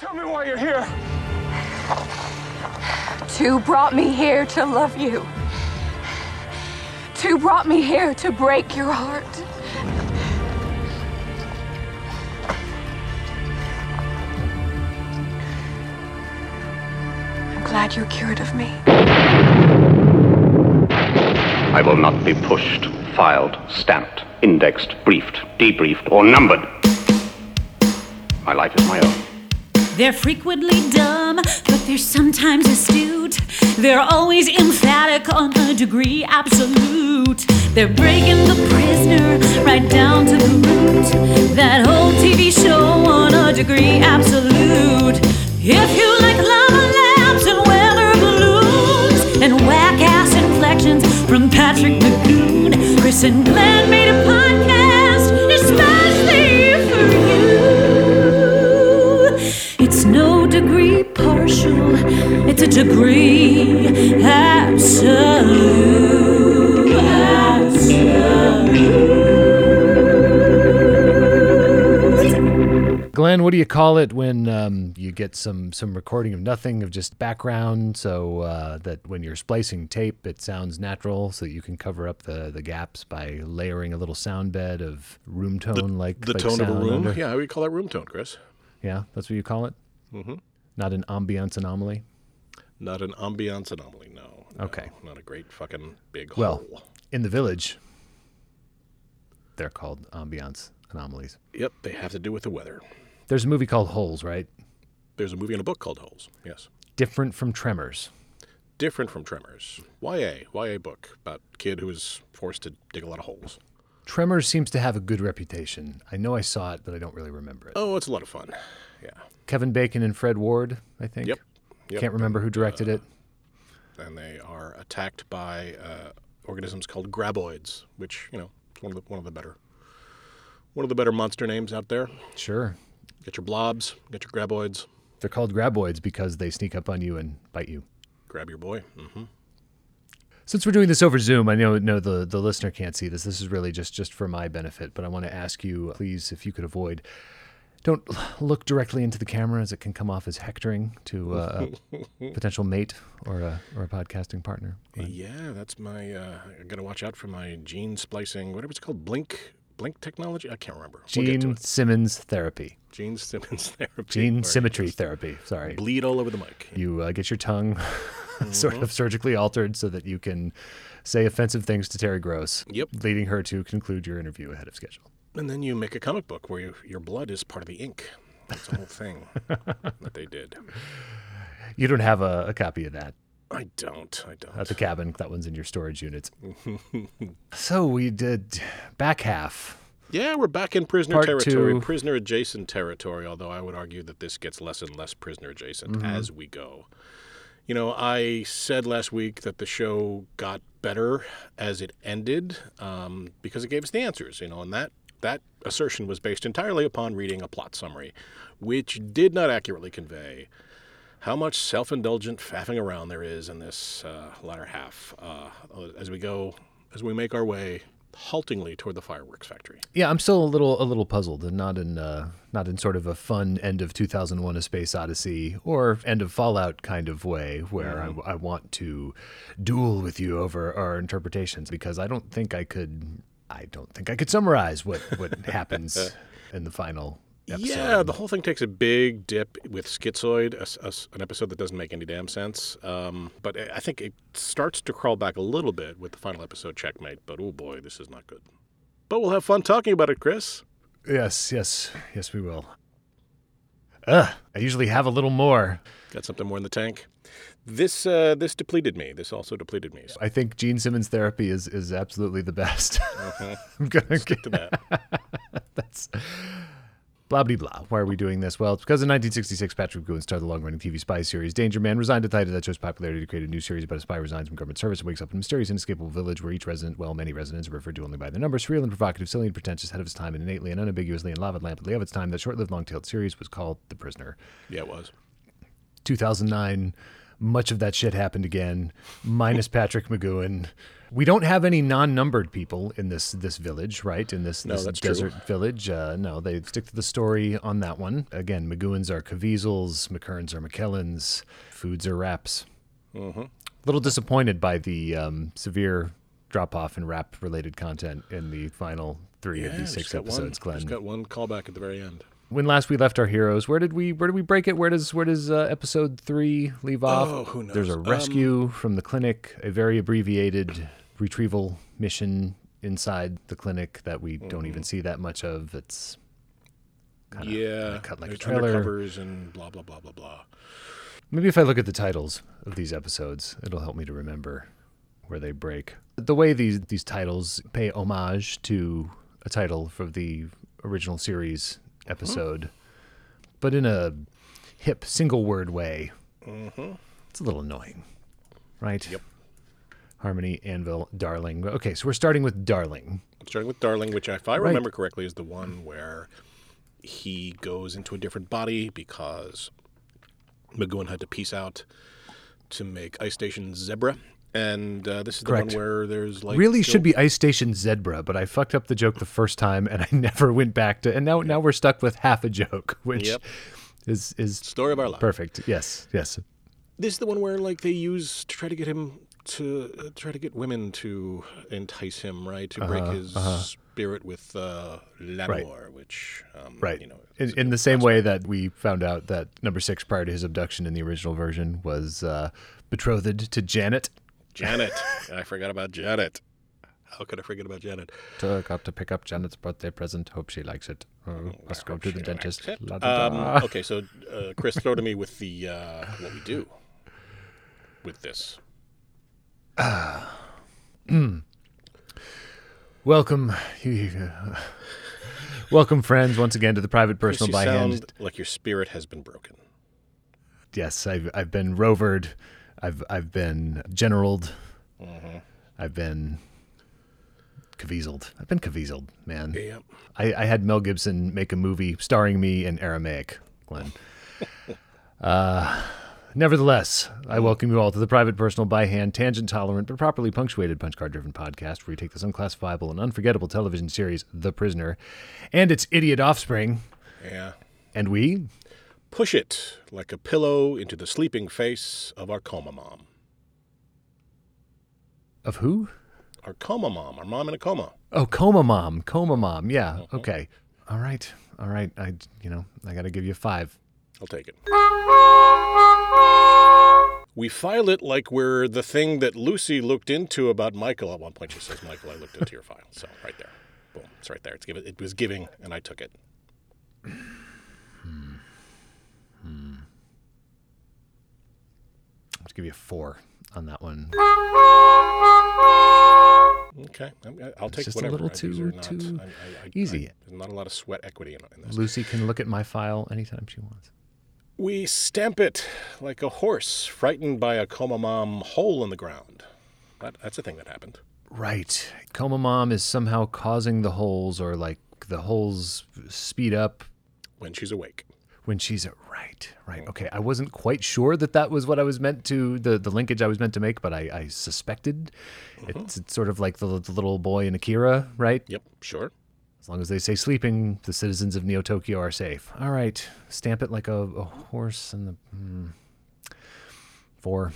Tell me why you're here. Two brought me here to love you. Two brought me here to break your heart. I'm glad you're cured of me. I will not be pushed, filed, stamped, indexed, briefed, debriefed, or numbered. My life is my own. They're frequently dumb, but they're sometimes astute. They're always emphatic on a degree absolute. They're breaking the prisoner right down to the root. That whole TV show on a degree absolute. If you like lava lamps and weather balloons and whack ass inflections from Patrick McGoohan, Chris and Glenn made a podcast degree partial, it's a degree absolute. absolute. Glenn, what do you call it when um, you get some some recording of nothing, of just background, so uh, that when you're splicing tape, it sounds natural, so that you can cover up the, the gaps by layering a little sound bed of room tone, like The like tone of a room. under- Yeah, how do call that room tone, Chris? yeah, that's what you call it. Mhm. Not an ambiance anomaly. Not an ambiance anomaly, no. no, Okay. Not a great fucking big Well, hole. in the village, they're called ambiance anomalies. Yep, they have to do with the weather. There's a movie called Holes, right? There's a movie and a book called Holes. Yes. Different from Tremors. Different from Tremors. YA. YA book about a kid who was forced to dig a lot of holes. Tremors seems to have a good reputation. I know I saw it, but I don't really remember it. Oh, it's a lot of fun. Yeah. Kevin Bacon and Fred Ward, I think. Yep. Yep. Can't remember who directed it. And they are attacked by uh, organisms called graboids, which, you know, is one of the one of the better one of the better monster names out there. Sure. Get your blobs, get your graboids, They're called graboids because they sneak up on you and bite you. grab your boy. hmm Since we're doing this over Zoom, I know no the, the listener can't see this. This is really just just for my benefit, but I want to ask you, please, if you could avoid, don't look directly into the camera as it can come off as hectoring to uh, a potential mate or a or a podcasting partner. Yeah, that's my. Uh, I got to watch out for my gene splicing, whatever it's called, blink blink technology. I can't remember. We'll Gene. Simmons therapy. Gene Simmons therapy. Gene symmetry therapy. Sorry. Bleed all over the mic. You uh, get your tongue sort Mm-hmm. of surgically altered so that you can say offensive things to Terry Gross, Yep. leading her to conclude your interview ahead of schedule. And then you make a comic book where you, your blood is part of the ink. That's the whole thing that they did. You don't have a, a copy of that I don't. I don't. at the cabin. That one's in your storage unit. so we did back half. Yeah, we're back in prisoner Part territory, two. prisoner adjacent territory, although I would argue that this gets less and less prisoner adjacent Mm-hmm. as we go. You know, I said last week that the show got better as it ended um, because it gave us the answers, you know, and that, that assertion was based entirely upon reading a plot summary, which did not accurately convey how much self indulgent faffing around there is in this uh, latter half uh, as we go, as we make our way haltingly toward the fireworks factory. Yeah, I'm still a little a little puzzled, and not in uh, not in sort of a fun end of 2001: A Space Odyssey or end of Fallout kind of way, where I, I want to duel with you over our interpretations because I don't think I could. I don't think I could summarize what what happens in the final episode. Yeah, the whole thing takes a big dip with Schizoid, a a an episode that doesn't make any damn sense. Um, but I I think it starts to crawl back a little bit with the final episode, Checkmate. But oh boy, this is not good. But we'll have fun talking about it, Chris. Yes, yes, yes, we will. Ugh, I usually have a little more. Got something more in the tank. This uh, this depleted me. This also depleted me. So I think Gene Simmons therapy is is absolutely the best. I'm gonna stick to that. That's blah blah blah. Why are we doing this? Well, it's because in 1966, Patrick McGoohan started the long-running TV spy series Danger Man, resigned to title that show's popularity to create a new series about a spy resigns from government service and wakes up in a mysterious, inescapable village where each resident, well, many residents, are referred to only by their numbers. Surreal and provocative, silly and pretentious, ahead of its time, and innately and unambiguously in love and lavishly of its time. That short-lived, long-tailed series was called The Prisoner. Yeah, it was. 2009 much of that shit happened again, minus Patrick McGoohan. We don't have any non-numbered people in this this village, right? In this, No, this that's true. desert village. Uh, no, they stick to the story on that one. Again, McGoohan's are Caviezel's, McKern's are McKellen's, Foods are Raps. Mm-hmm. A little disappointed by the um, severe drop off in rap related content in the final three of these six episodes, one, Glenn. Just got one callback at the very end. When last we left our heroes, where did we where did we break it? Where does where does uh, episode three leave off? Oh, who knows? There's a knows? Um, rescue from the clinic, a very abbreviated retrieval mission inside the clinic that we don't even see that much of. It's kinda- yeah, cut like a trailer. undercovers and blah blah blah blah blah. Maybe if I look at the titles of these episodes, it'll help me to remember where they break. The way these these titles pay homage to a title from the original series episode, but in a hip single word way. Mm-hmm. It's a little annoying, right? Yep. Harmony, Anvil, Darling. Okay, so we're starting with Darling. Starting with Darling, which, if I remember correctly, is the one where he goes into a different body because McGoohan had to peace out to make Ice Station Zebra. And uh, this is the Correct. one where there's like really should be Ice Station Zebra, but I fucked up the joke the first time and I never went back to. And now now we're stuck with half a joke, which Yep. is is story of our life. perfect. Yes, yes. This is the one where like they use to try to get him to uh, try to get women to entice him, right? To break his spirit with uh, l'amour, which um, Right. you know, in, in the same way that we found out that number six prior to his abduction in the original version was uh, betrothed to Janet. Janet, I forgot about Janet. How could I forget about Janet? Took out to pick up Janet's birthday present. Hope she likes it. Oh, must go to the dentist. likes it. La da da. Um, okay, so uh, Chris, throw to me with the uh, what we do with this. Welcome, welcome, friends, once again to the private Chris, personal you by sound hand. like your spirit has been broken. Yes, I've I've been rovered. I've I've been generaled. Mm-hmm. I've been caviezeled. I've been caviezeled, man. Yep. I, I had Mel Gibson make a movie starring me in Aramaic, Glenn. uh, nevertheless, I welcome you all to the private, personal, by hand, tangent tolerant, but properly punctuated punch card driven podcast where we take this unclassifiable and unforgettable television series, The Prisoner, and its idiot offspring, Yeah. and we Push it like a pillow into the sleeping face of our coma mom. of who? Our coma mom, our mom in a coma. Oh, coma mom, coma mom. Yeah. Uh-huh. Okay. All right. All right. I, you know, I got to give you a five. I'll take it. We file it like we're the thing that Lucy looked into about Michael. At one point, she says, "Michael, I looked into your file." So right there, boom, it's right there. It's given. It was giving, and I took it. I'll give you a four on that one. Okay, I'll take just a little too- not, too I, I, I, easy. Not a lot of sweat equity in, in this. Lucy can look at my file anytime she wants. We stamp it like a horse frightened by a coma mom hole in the ground. That, that's a thing that happened. Right. Coma mom is somehow causing the holes, or like the holes speed up When she's awake. When she's at right. Right. Okay. I wasn't quite sure that that was what I was meant to the the linkage I was meant to make, but I, I suspected. It's, it's sort of like the, the little boy in Akira, right? Yep, sure. As long as they say sleeping, the citizens of Neo Tokyo are safe. All right, stamp it like a, a horse and the hmm. four.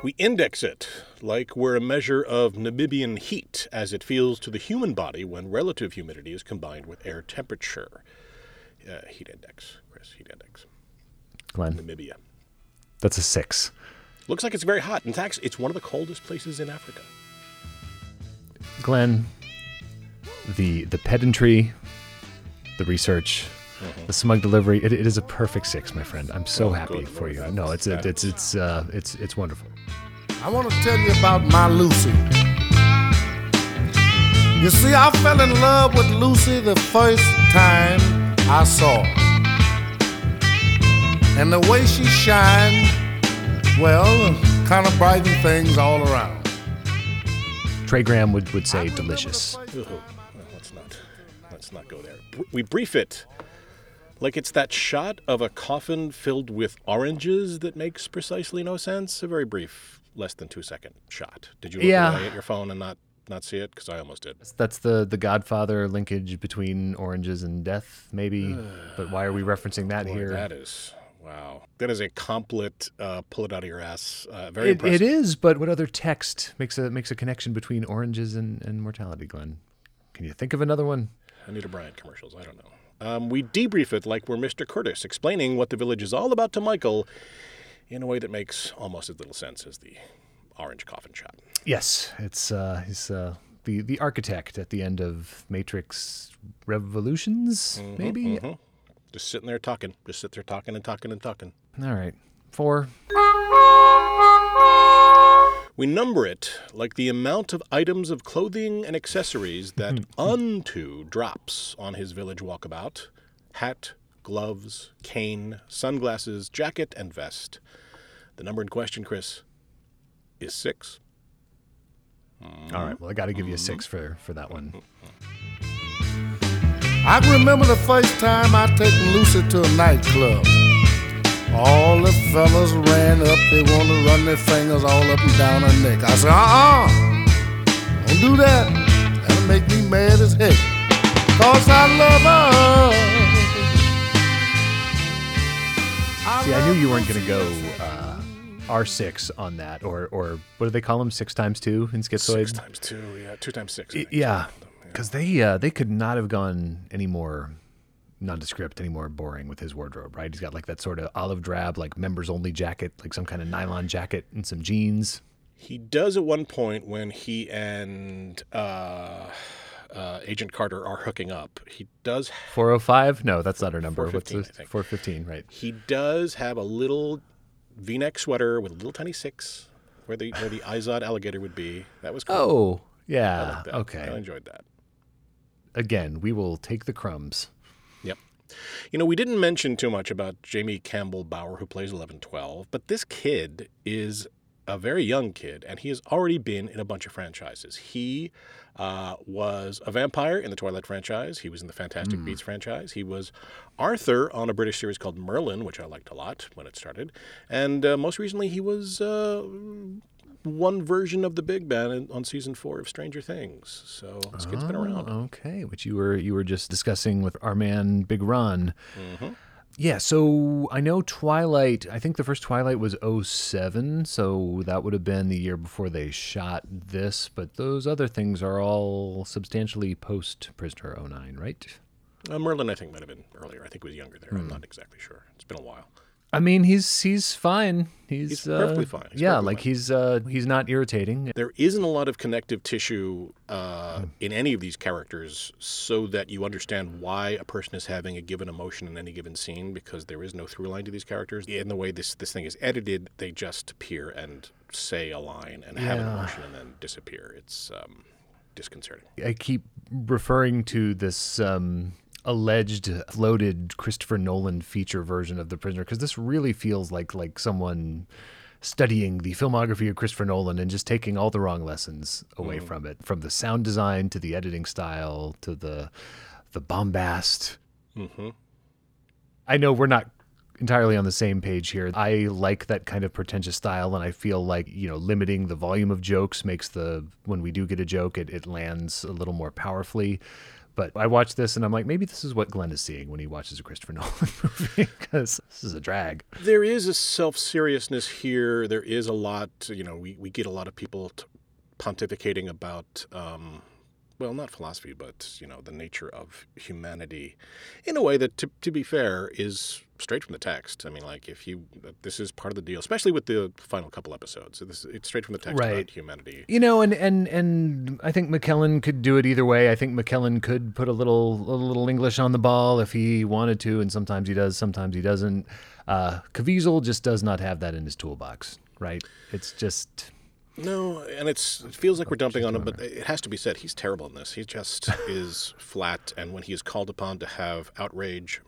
We index it like we're a measure of Namibian heat as it feels to the human body when relative humidity is combined with air temperature. Uh, heat index, Chris, heat index. Glenn, Namibia. that's a six. Looks like it's very hot. In fact, it's one of the coldest places in Africa. Glenn, the the pedantry, the research, the smug delivery. It, it is a perfect six, my friend. I'm so Oh, happy good for you. that- No, it's a, it's it's uh, it's it's wonderful. I want to tell you about my Lucy. You see, I fell in love with Lucy the first time I saw her. And the way she shined, well, kind of brightened things all around. Trey Graham would, would say delicious. Ooh, well, let's not let's not go there. We brief it Like it's that shot of a coffin filled with oranges that makes precisely no sense. A very brief, less than two second shot. Did you look Yeah. away at your phone and not not see it? Because I almost did. That's the the Godfather linkage between oranges and death, maybe. but why are we referencing that Boy, here? that is wow. That is a complete uh, pull it out of your ass. Uh, very It, impressive. it is, but what other text makes a makes a connection between oranges and, and mortality, Glenn? Can you think of another one? Anita Bryant commercials. I don't know. Um, we debrief it like we're Mr. Curtis, explaining what the village is all about to Michael in a way that makes almost as little sense as the orange coffin shot. Yes, it's uh, he's uh, the the architect at the end of Matrix Revolutions, maybe. Just sitting there talking. Just sit there talking and talking and talking. All right, four. We number it like the amount of items of clothing and accessories that hmm, hmm. Unto drops on his village walkabout hat, gloves, cane, sunglasses, jacket, and vest. The number in question, Chris, is six. All right, well, I got to give you a six for for that one. I can remember the first time I taken Lucy to a nightclub. All the fellas ran up, they wanted to run their fingers all up and down her neck. I said, uh-uh, don't do that. That'll make me mad as heck. Cause I love her. See, I knew you weren't going to go uh, R six on that, or or what do they call them? Six times two in Schizoid. Six times two, yeah, two times six. I Y- think. Yeah, because they uh, they could not have gone any more nondescript, any more boring with his wardrobe. Right? He's got like that sort of olive drab, like members only jacket, like some kind of nylon jacket and some jeans. He does at one point when he and uh, uh, Agent Carter are hooking up. He does. Four oh five? No, that's not her number. What's 415, the I think. four fifteen? Right. He does have a little V-neck sweater with a little tiny six, where the where the Izod alligator would be. That was cool. Oh, yeah. that. okay. I enjoyed that. Again, we will take the crumbs. You know, we didn't mention too much about Jamie Campbell Bower, who plays 1112, but this kid is a very young kid, and he has already been in a bunch of franchises. He uh, was a vampire in the Twilight franchise. He was in the Fantastic Beasts franchise. He was Arthur on a British series called Merlin, which I liked a lot when it started. And uh, most recently, he was uh, one version of the Big Ben on season four of Stranger Things. So this kid's been around. Okay, which you were you were just discussing with our man Big Ron. Mm-hmm. Yeah, so I know Twilight. I think the first Twilight was 07, so that would have been the year before they shot this. But those other things are all substantially post Prisoner 09, right? Uh, Merlin, I think, might have been earlier. I think he was younger there. I'm not exactly sure. It's been a while. I mean, he's he's fine. He's, He's uh, perfectly fine. He's yeah, perfectly like fine. he's uh, he's not irritating. There isn't a lot of connective tissue uh, in any of these characters so that you understand why a person is having a given emotion in any given scene because there is no through line to these characters. In the way this, this thing is edited, they just appear and say a line and have an emotion and then disappear. It's um, disconcerting. I keep referring to this um, alleged floated Christopher Nolan feature version of The Prisoner because this really feels like like someone studying the filmography of Christopher Nolan and just taking all the wrong lessons away from it, from the sound design to the editing style to the the bombast. hmm I know we're not entirely on the same page here. I like that kind of pretentious style, and I feel like you know limiting the volume of jokes makes the when we do get a joke, it, it lands a little more powerfully. But I watch this and I'm like, maybe this is what Glenn is seeing when he watches a Christopher Nolan movie because this is a drag. There is a self seriousness here. There is a lot, you know, we, we get a lot of people t- pontificating about, um, well, not philosophy, but, you know, the nature of humanity in a way that, to, to be fair, is straight from the text. I mean, like, if you, this is part of the deal, especially with the final couple episodes. This, it's straight from the text Right. about humanity. You know, and and and I think McKellen could do it either way. I think McKellen could put a little a little English on the ball if he wanted to, and sometimes he does, sometimes he doesn't. Uh, Caviezel just does not have that in his toolbox, right? It's just No, and it's it feels like oh, we're dumping on him, but it has to be said he's terrible in this. He just is flat, and when he is called upon to have outrage,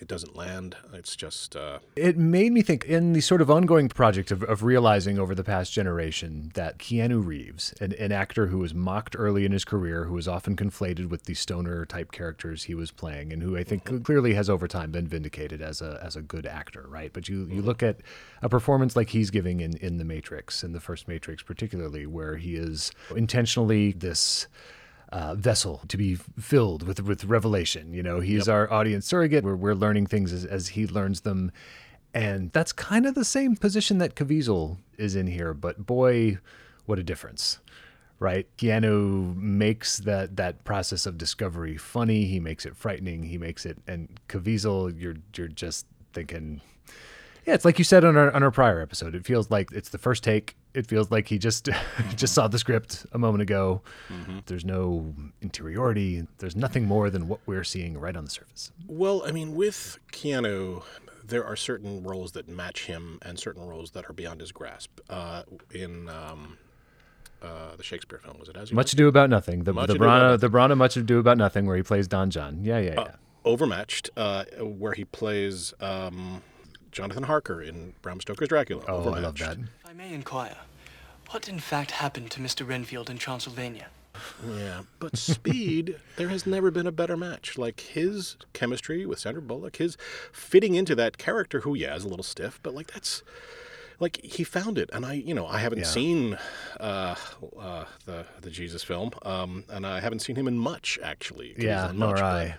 It doesn't land. It's just uh, It made me think in the sort of ongoing project of, of realizing over the past generation that Keanu Reeves, an, an actor who was mocked early in his career, who was often conflated with the stoner type characters he was playing, and who I think clearly has over time been vindicated as a as a good actor, right? But you, you look at a performance like he's giving in, in The Matrix, in the first Matrix particularly, where he is intentionally this uh, vessel to be filled with with revelation. You know, he's our audience surrogate. We're, we're learning things as, as he learns them. And that's kind of the same position that Caviezel is in here. But boy, what a difference, right? Keanu makes that, that process of discovery funny. He makes it frightening. He makes it, and Caviezel, you're, you're just thinking, yeah, it's like you said on our on our prior episode. It feels like it's the first take. It feels like he just just saw the script a moment ago. There's no interiority. There's nothing more than what we're seeing right on the surface. Well, I mean, with Keanu, there are certain roles that match him and certain roles that are beyond his grasp. Uh, in um, uh, the Shakespeare film, was it As Much ado about nothing. The Much the Branagh Nothing. the Branagh Much ado about nothing, where he plays Don John. Yeah, yeah, yeah. Overmatched, uh, where he plays um, Jonathan Harker in Bram Stoker's Dracula. oh, I love that. If I may inquire, what in fact happened to Mr. Renfield in Transylvania? Yeah, but Speed, there has never been a better match. Like his chemistry with Sandra Bullock, his fitting into that character, who yeah is a little stiff, but like that's like he found it. And I, you know, I haven't Yeah. seen uh, uh, the the Jesus film, um, and I haven't seen him in much actually he's Yeah, in nor much, but I.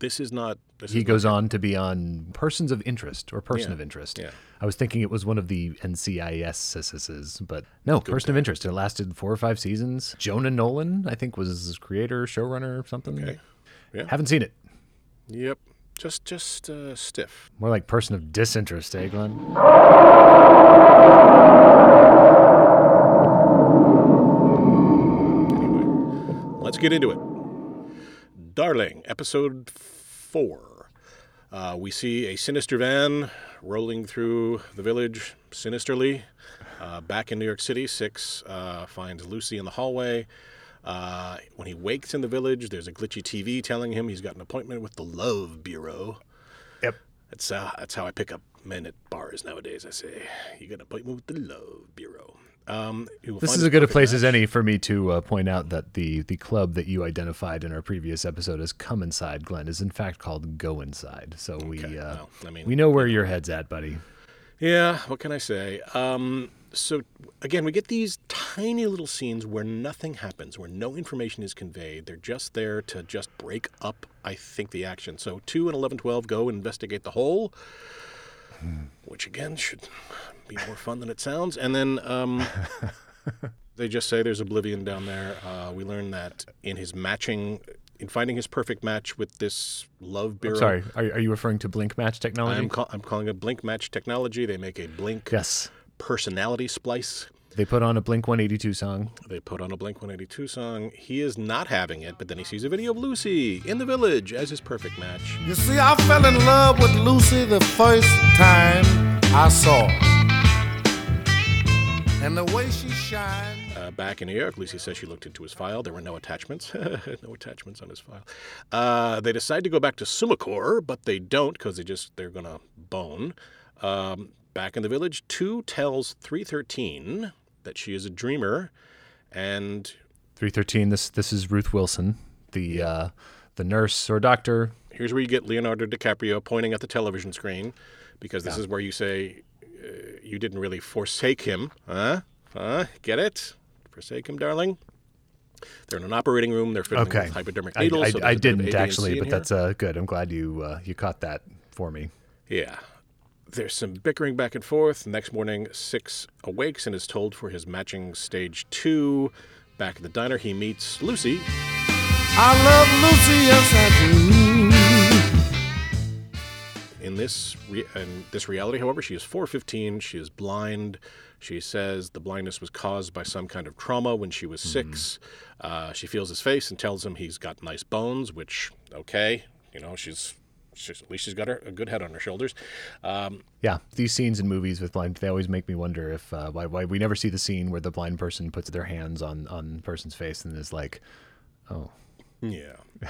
This is not. This He is goes not, on to be on Persons of Interest or Person Yeah, of Interest. yeah. I was thinking it was one of the NCIS, but no, Person of Interest. It lasted four or five seasons. Jonah Nolan, I think, was his creator, showrunner, or something. Okay. Yeah. Haven't seen it. Yep. Just just uh, stiff. More like Person of Disinterest, eh, Glenn? Anyway, let's get into it. Darling, episode four. Uh, we see a sinister van rolling through the village sinisterly. Uh, back in New York City, Six uh, finds Lucy in the hallway. Uh, when he wakes in the village, there's a glitchy TV telling him he's got an appointment with the Love Bureau. Yep. That's uh, that's how I pick up men at bars nowadays. I say, you got an appointment with the Love Bureau. Um, This is as good a place as any for me to uh, point out that the the club that you identified in our previous episode as "Come Inside," Glenn, is in fact called "Go Inside." So we Okay, uh, well, I mean, we know where your head's at, buddy. Yeah, what can I say? Um, so again, we get these tiny little scenes where nothing happens, where no information is conveyed. They're just there to just break up, I think, the action. So two and eleven twelve go investigate the hole, which again should be more fun than it sounds. And then um, they just say there's oblivion down there. Uh, we learn that in his matching. In finding his perfect match with this love bureau, Sorry, are, are you referring to Blink Match technology? I'm, call, I'm calling it Blink Match technology. They make a Blink yes. personality splice. They put on a Blink 182 song. They put on a Blink 182 song. He is not having it, but then he sees a video of Lucy in the village as his perfect match. You see, I fell in love with Lucy the first time I saw her. And the way she shined. Uh, back in New York, Lucy says she looked into his file. There were no attachments. no attachments on his file. Uh, they decide to go back to Summakor, but they don't because they just they're gonna bone. Um, back in the village, two tells 313 that she is a dreamer, and 313. This this is Ruth Wilson, the uh, the nurse or doctor. Here's where you get Leonardo DiCaprio pointing at the television screen, because this is where you say uh, you didn't really forsake him, huh? Huh? Get it? Forsake him, darling. They're in an operating room. They're fiddling Okay. with hypodermic I, needles. I, so I bit of didn't A, B, and actually, but here. that's uh, good. I'm glad you uh, you caught that for me. Yeah. There's some bickering back and forth. Next morning, Six awakes and is told for his matching stage two. Back at the diner, he meets Lucy. I love Lucy, yes I do. In this re- in this reality, however, she is 415. She is blind. She says the blindness was caused by some kind of trauma when she was 6 Uh, she feels his face and tells him he's got nice bones, which okay, you know, she's, she's at least she's got her, a good head on her shoulders. Um, Yeah, these scenes in movies with blind, they always make me wonder if uh, why, why we never see the scene where the blind person puts their hands on on the person's face and is like, oh, Yeah.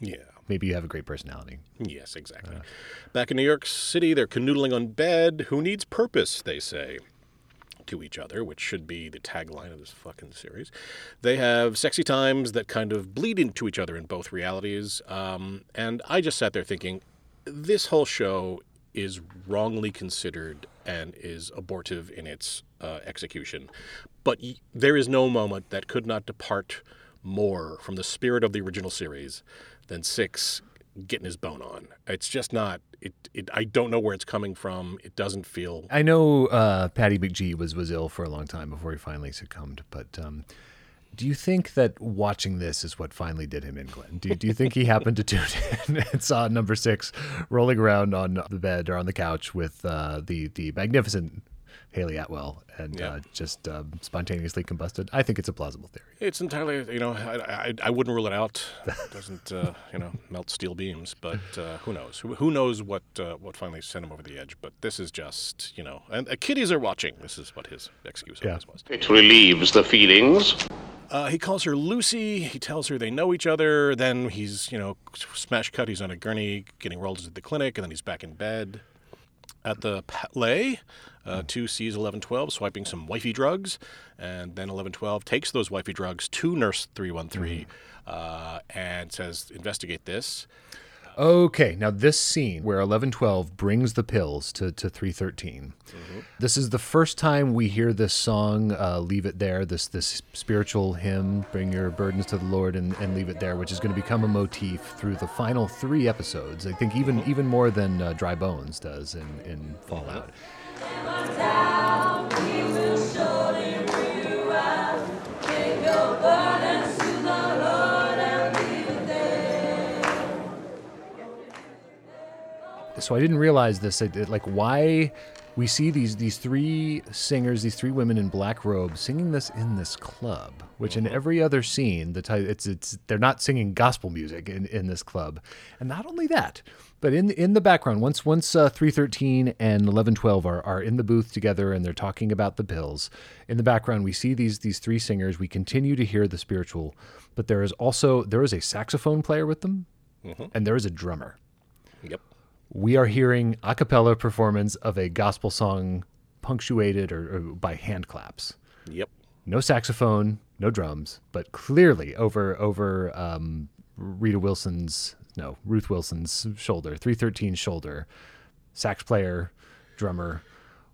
Yeah. maybe you have a great personality. Yes, exactly. Back in New York City, they're canoodling on bed. Who needs purpose, they say to each other, which should be the tagline of this fucking series. They have sexy times that kind of bleed into each other in both realities. Um, and I just sat there thinking, this whole show is wrongly considered and is abortive in its uh, execution. But y- there is no moment that could not depart more from the spirit of the original series than Six getting his bone on. It's just not. It, it. I don't know where it's coming from. It doesn't feel. I know uh, Patty McGee was was ill for a long time before he finally succumbed, but. Um, do you think that watching this is what finally did him in, Glenn? Do you, do you think he happened to tune in and saw number six rolling around on the bed or on the couch with uh, the the magnificent Hayley Atwell and Yeah. uh, just uh, spontaneously combusted? I think it's a plausible theory. It's entirely. You know, I, I, I wouldn't rule it out. It doesn't. Uh, you know, melt steel beams. But uh, who knows? Who, who knows what uh, what finally sent him over the edge? But this is just. You know, and uh, kiddies are watching. This is what his excuse Yeah. was. It relieves the feelings. Uh, he calls her Lucy. He tells her they know each other. Then he's, you know, smash cut. He's on a gurney getting rolled to the clinic, and then he's back in bed. At the Palais, uh, 2 sees 1112 swiping some wifey drugs, and then 1112 takes those wifey drugs to Nurse 313 uh, and says, investigate this. Okay, now this scene where 1112 brings the pills to, to 313. This is the first time we hear this song, uh, Leave It There, this this spiritual hymn, Bring Your Burdens to the Lord and, and Leave It There, which is going to become a motif through the final three episodes. I think even even more than uh, Dry Bones does in, in Fallout. So I didn't realize this. Like why we see these these three singers, these three women in black robes, singing this in this club. Which in every other scene, the it's it's they're not singing gospel music in, in this club, and not only that, but in in the background, once once uh, three thirteen and eleven twelve are are in the booth together and they're talking about the pills. In the background, we see these these three singers. We continue to hear the spiritual, but there is also there is a saxophone player with them, and there is a drummer Yep. We are hearing a cappella performance of a gospel song punctuated or, or by hand claps. Yep. No saxophone, no drums, but clearly over over um, Rita Wilson's no Ruth Wilson's shoulder, three thirteen shoulder, sax player, drummer.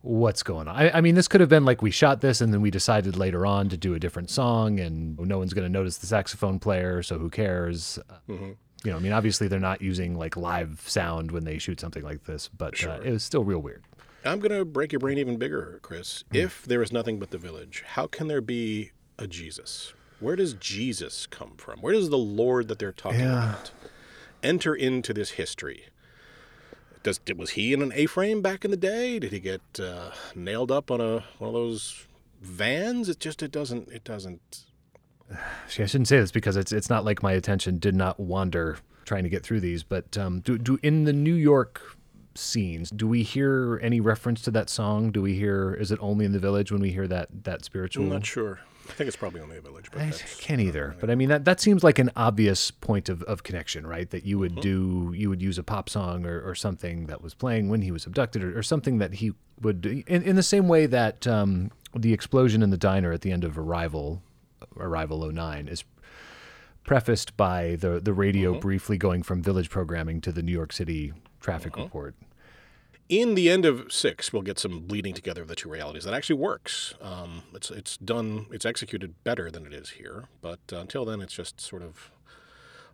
What's going on? I, I mean, this could have been like we shot this and then we decided later on to do a different song, and no one's going to notice the saxophone player, so who cares? You know, I mean, obviously they're not using like live sound when they shoot something like this, but uh, it was still real weird. I'm going to break your brain even bigger, Chris. If there is nothing but the village, how can there be a Jesus? Where does Jesus come from? Where does the Lord that they're talking about enter into this history? Does was he in an A-frame back in the day? Did he get uh, nailed up on a one of those vans? It just it doesn't it doesn't. See, I shouldn't say this because it's it's not like my attention did not wander trying to get through these, but um, do do in the New York scenes, do we hear any reference to that song? Do we hear? Is it only in the village when we hear that that spiritual? I'm not sure. I think it's probably only a village, but I can't either. But I mean that that seems like an obvious point of, of connection, right? That you would do you would use a pop song or, or something that was playing when he was abducted or, or something that he would in, in the same way that um, the explosion in the diner at the end of Arrival Arrival 09 is prefaced by the the radio briefly going from village programming to the New York City traffic report. in the end of six, we'll get some bleeding together of the two realities that actually works. Um, it's it's done, it's executed better than it is here, but uh, until then, it's just sort of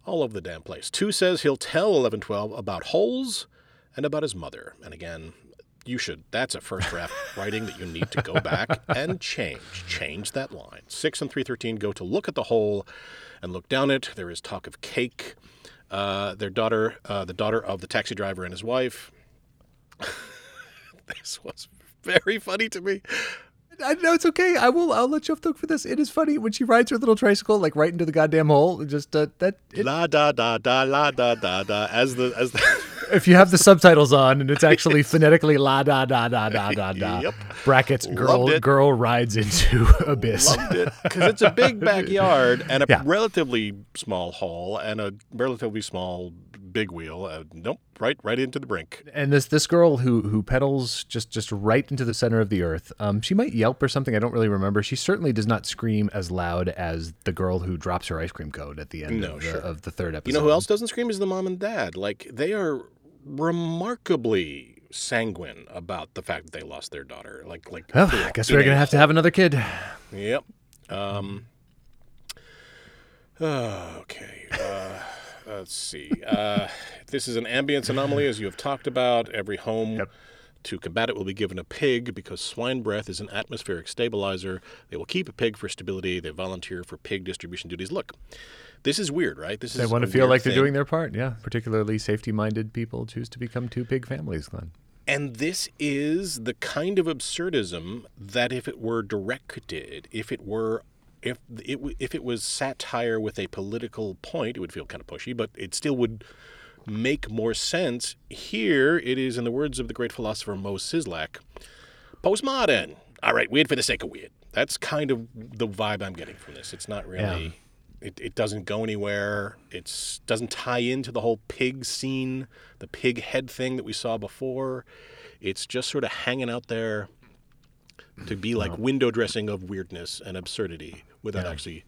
all over the damn place. Two says he'll tell eleven twelve about holes and about his mother, and again. You should. That's a first draft writing that you need to go back and change. Change that line. Six and three thirteen go to look at the hole, and look down it. There is talk of cake. Uh, their daughter, uh, the daughter of the taxi driver and his wife, this was very funny to me. I know it's okay. I will. I'll let you off the hook for this. It is funny when she rides her little tricycle like right into the goddamn hole. Just uh, that. It, La da da da la da da da as the as the if you have the subtitles on and it's actually phonetically la da da da da da da. Yep. Brackets girl girl rides into abyss. Loved it because it's a big backyard and a Yeah. relatively small hall and a relatively small big wheel. Uh, nope, right, right into the brink. And this this girl who who pedals just just right into the center of the earth. Um, she might yelp or something. I don't really remember. She certainly does not scream as loud as the girl who drops her ice cream cone at the end No, of, the, sure. of the third episode. You know who else doesn't scream is the mom and dad. Like they are remarkably sanguine about the fact that they lost their daughter. Like, like. Well, I guess we're gonna have to have another kid. Yep. Um, okay. Uh, let's see. Uh, this is an ambience anomaly, as you have talked about. Every home Yep. to combat it will be given a pig because swine breath is an atmospheric stabilizer. They will keep a pig for stability. They volunteer for pig distribution duties. Look, this is weird, right? This They want to feel like they're doing their part. Yeah, particularly safety-minded people choose to become two pig families. Glenn. And this is the kind of absurdism that if it were directed, if it were if it if it was satire with a political point, it would feel kind of pushy, but it still would make more sense. Here it is in the words of the great philosopher Moe Szyslak, postmodern. All right, weird for the sake of weird. That's kind of the vibe I'm getting from this. It's not really it, it doesn't go anywhere. It's doesn't tie into the whole pig scene, the pig head thing that we saw before. It's just sort of hanging out there to be like window dressing of weirdness and absurdity without actually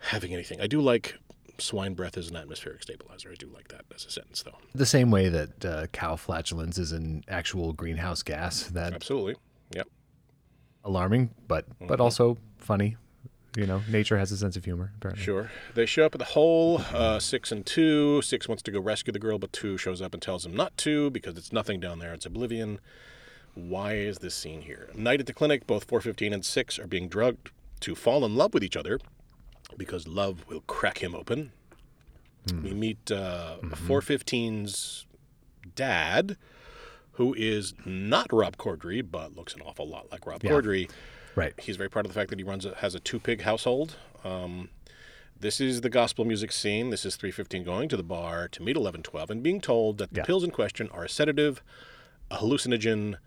having anything. I do like swine breath as an atmospheric stabilizer. I do like that as a sentence, though. The same way that uh, cow flatulence is an actual greenhouse gas. That Absolutely. Yep. alarming, but Mm-hmm. but also funny. You know, nature has a sense of humor. Apparently. Sure. They show up at the hole, uh, six and two. Six wants to go rescue the girl, but two shows up and tells him not to because it's nothing down there. It's oblivion. Why is this scene here? Night at the clinic, both 415 and 6 are being drugged to fall in love with each other because love will crack him open. We meet uh, 415's dad, who is not Rob Corddry, but looks an awful lot like Rob Yeah. Corddry. Right. He's very proud of the fact that he runs a, has a two pig household. Um, this is the gospel music scene. This is 315 going to the bar to meet 1112 and being told that the Yeah. pills in question are a sedative, a hallucinogen,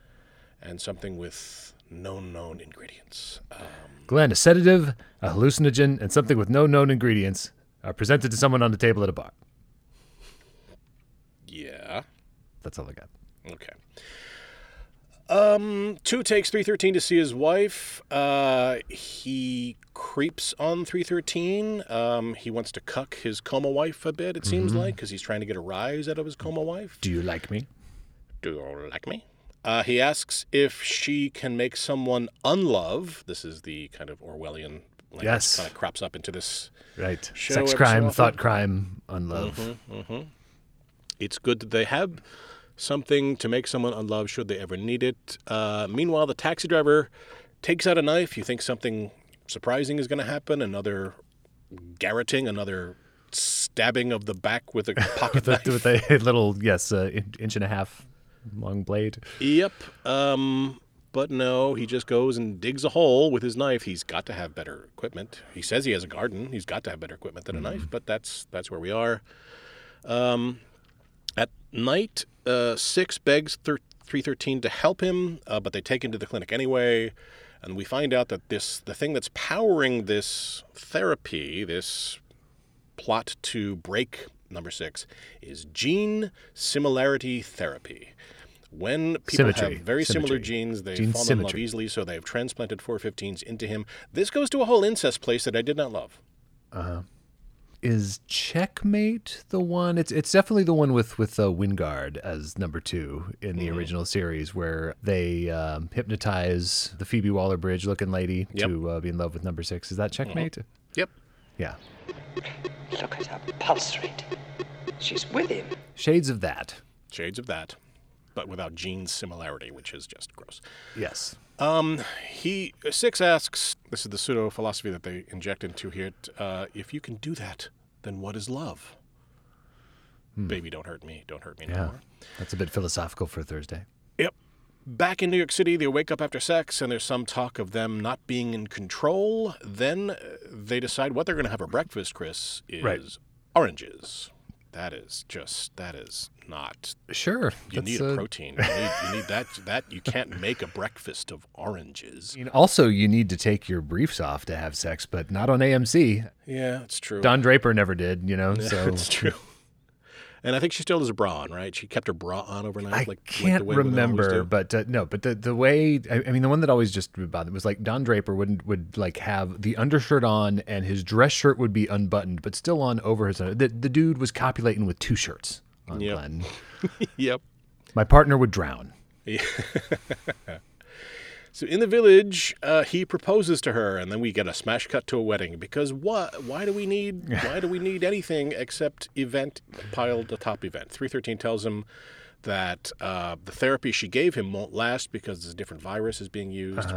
and something with no known ingredients. Um, Glenn, a sedative, a hallucinogen, and something with no known ingredients are presented to someone on the table at a bar. yeah. That's all I got. Okay. Um, two takes 313 to see his wife. Uh, he creeps on 313. Um, he wants to cuck his coma wife a bit, it seems like, because he's trying to get a rise out of his coma wife. Do you like me? Do you like me? Uh, he asks if she can make someone unlove. This is the kind of Orwellian language Yes. kind of crops up into this. Right. Sex so crime, often. thought crime, unlove. It's good that they have something to make someone unlove should they ever need it. Uh, meanwhile, the taxi driver takes out a knife. You think something surprising is going to happen? Another garroting, another stabbing of the back with a pocket With, a, with a little, yes, uh, inch and a half long blade. Yep. Um, but no, he just goes and digs a hole with his knife. He's got to have better equipment. He says he has a garden. He's got to have better equipment than a knife. But that's that's where we are. Um, at night, uh, six begs thir- three thirteen to help him, uh, but they take him to the clinic anyway. And we find out that this the thing that's powering this therapy, this plot to break number six is gene similarity therapy. When people Symmetry. have very similar genes, they Gene fall in love easily, so they've transplanted 415s into him. This goes to a whole incest place that I did not love. Is Checkmate the one? It's it's definitely the one with with uh, Wyngarde as number two in Mm-hmm. the original series, where they um, hypnotize the Phoebe Waller Bridge looking lady Yep. to uh, be in love with number six. Is that Checkmate? Yep. Yeah. Look at her pulse rate. She's with him. Shades of that. Shades of that, but without gene similarity, which is just gross. Yes. He six asks. This is the pseudo philosophy that they inject into here. Uh, if you can do that, then what is love? Baby, don't hurt me. Don't hurt me no Hmm. Yeah. more. That's a bit philosophical for Thursday. Yep. Back in New York City, they wake up after sex, and there's some talk of them not being in control. Then uh, they decide what they're going to have for breakfast. Chris is Right. oranges. That is just that is not. Sure. You need a a- protein. You need, you need that. That you can't make a breakfast of oranges. You know, also, you need to take your briefs off to have sex, but not on AMC. Yeah, it's true. Don Draper never did, you know. So it's true. And I think she still has a bra on, right? She kept her bra on overnight. I like, like can't women remember, but uh, no, but the the way I, I mean, the one that always just bothered was like Don Draper would would like have the undershirt on and his dress shirt would be unbuttoned, but still on over his. The the dude was copulating with two shirts on Yep. Glenn. Yep. My partner would drown. So in the village, uh, he proposes to her, and then we get a smash cut to a wedding. Because what? Why do we need? Why do we need anything except event piled atop event? Three thirteen tells him that uh, the therapy she gave him won't last because a different virus is being used.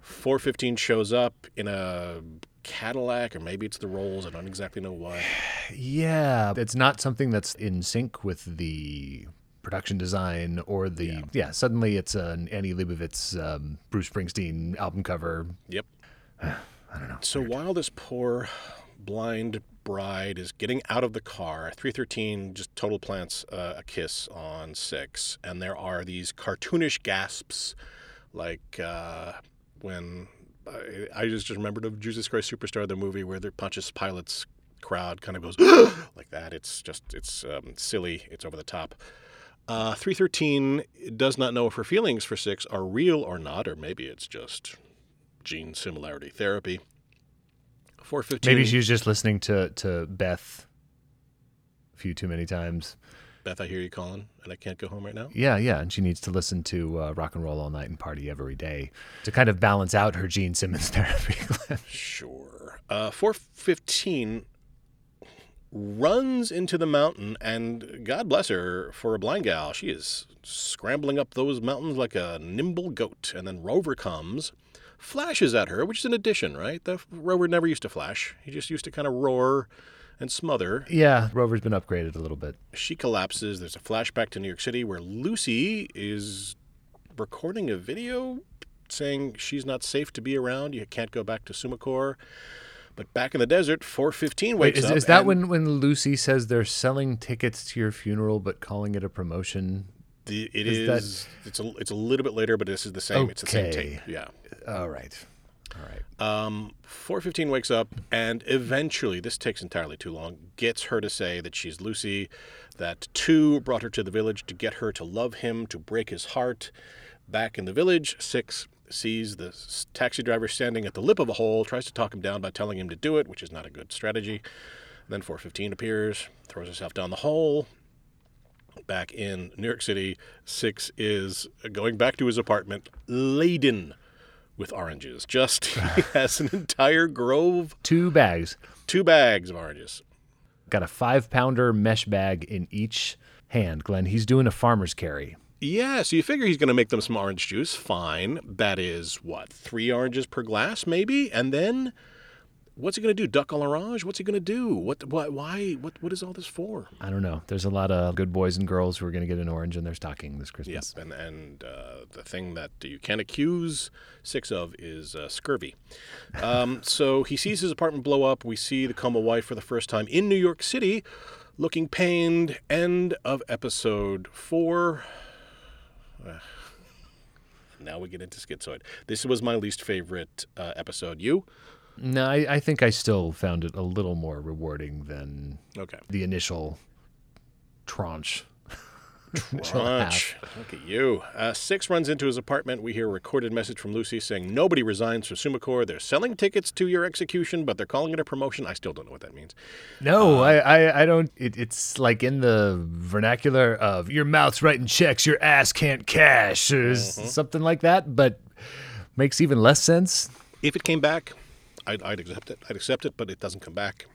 Four fifteen shows up in a Cadillac, or maybe it's the Rolls. I don't exactly know why. Yeah, it's not something that's in sync with the production design or the yeah. suddenly it's an Annie Leibovitz, um, Bruce Springsteen album cover. Yep. I don't know. So while this poor blind bride is getting out of the car, 313 just total plants uh, a kiss on 6. And there are these cartoonish gasps like uh, when I, I just remembered of Jesus Christ Superstar, the movie where the Pontius Pilate's crowd kind of goes like that. It's just, it's um, silly. It's over the top. Uh, 313 does not know if her feelings for 6 are real or not, or maybe it's just Gene Simmons therapy. 415. Maybe she was just listening to to Beth a few too many times. Beth, I hear you calling, and I can't go home right now. Yeah, yeah, and she needs to listen to uh, rock and roll all night and party every day to kind of balance out her Gene Simmons therapy. Sure. Uh, 415 runs into the mountain, and God bless her for a blind gal. She is scrambling up those mountains like a nimble goat. And then Rover comes, flashes at her, which is an addition, right? The Rover never used to flash, he just used to kind of roar and smother. yeah, Rover's been upgraded a little bit. She collapses. There's a flashback to New York City where Lucy is recording a video saying she's not safe to be around. You can't go back to Summakor. But back in the desert, 415 Wait, wakes is, up. is that when when Lucy says they're selling tickets to your funeral but calling it a promotion? the, it is is? that- It's a it's a little bit later, but this is the same. It's the same Okay. tape. Yeah. All right, all right. Um, 415 wakes up and eventually, this takes entirely too long, gets her to say that she's Lucy, that two brought her to the village to get her to love him, to break his heart. Back in the village, six sees the taxi driver standing at the lip of a hole, tries to talk him down by telling him to do it, which is not a good strategy. Then 415 appears, throws herself down the hole. Back in New York City, Six is going back to his apartment laden with oranges. Just he has an entire grove, Two bags. two bags of oranges. Got a five pounder mesh bag in each hand. Glenn, he's doing a farmer's carry. Yeah, so you figure he's going to make them some orange juice. Fine. That is what three oranges per glass, maybe. And then, what's he going to do? Duck à l'orange? What's he going to do? What? Why? Why? What? What is all this for? I don't know. There's a lot of good boys and girls who are going to get an orange in their stocking this Christmas. Yes, and and uh, the thing that you can't accuse six of is uh, scurvy. Um, so he sees his apartment blow up. We see the coma wife for the first time in New York City, looking pained. End of episode four. Now we get into Schizoid. This was my least favorite uh, episode. You? No, I, I think I still found it a little more rewarding than Okay. the initial tranche. Crunch. Look at you. Uh, Six runs into his apartment. We hear a recorded message from Lucy saying nobody resigns from Summakor. They're selling tickets to your execution, but they're calling it a promotion. I still don't know what that means. No, I, I, I don't. It, it's like in the vernacular of your mouth's writing checks, your ass can't cash, or s- something like that, but makes even less sense. If it came back, I'd, I'd accept it. I'd accept it, but it doesn't come back.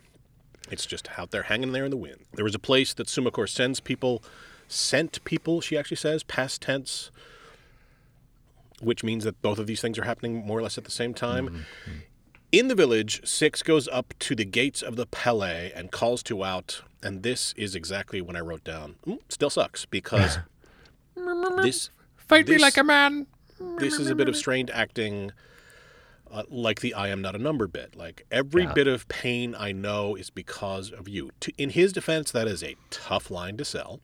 It's just out there hanging there in the wind. There was a place that Summakor sends people, sent people, she actually says, past tense, which means that both of these things are happening more or less at the same time. In the village, Six goes up to the gates of the Palais and calls to out, and this is exactly when I wrote down. "Mm, still sucks because this Fight me like a man. this is a bit of strained acting Uh, like the I am not a number bit. Like every Yeah. bit of pain I know is because of you. To, in his defense, that is a tough line to sell.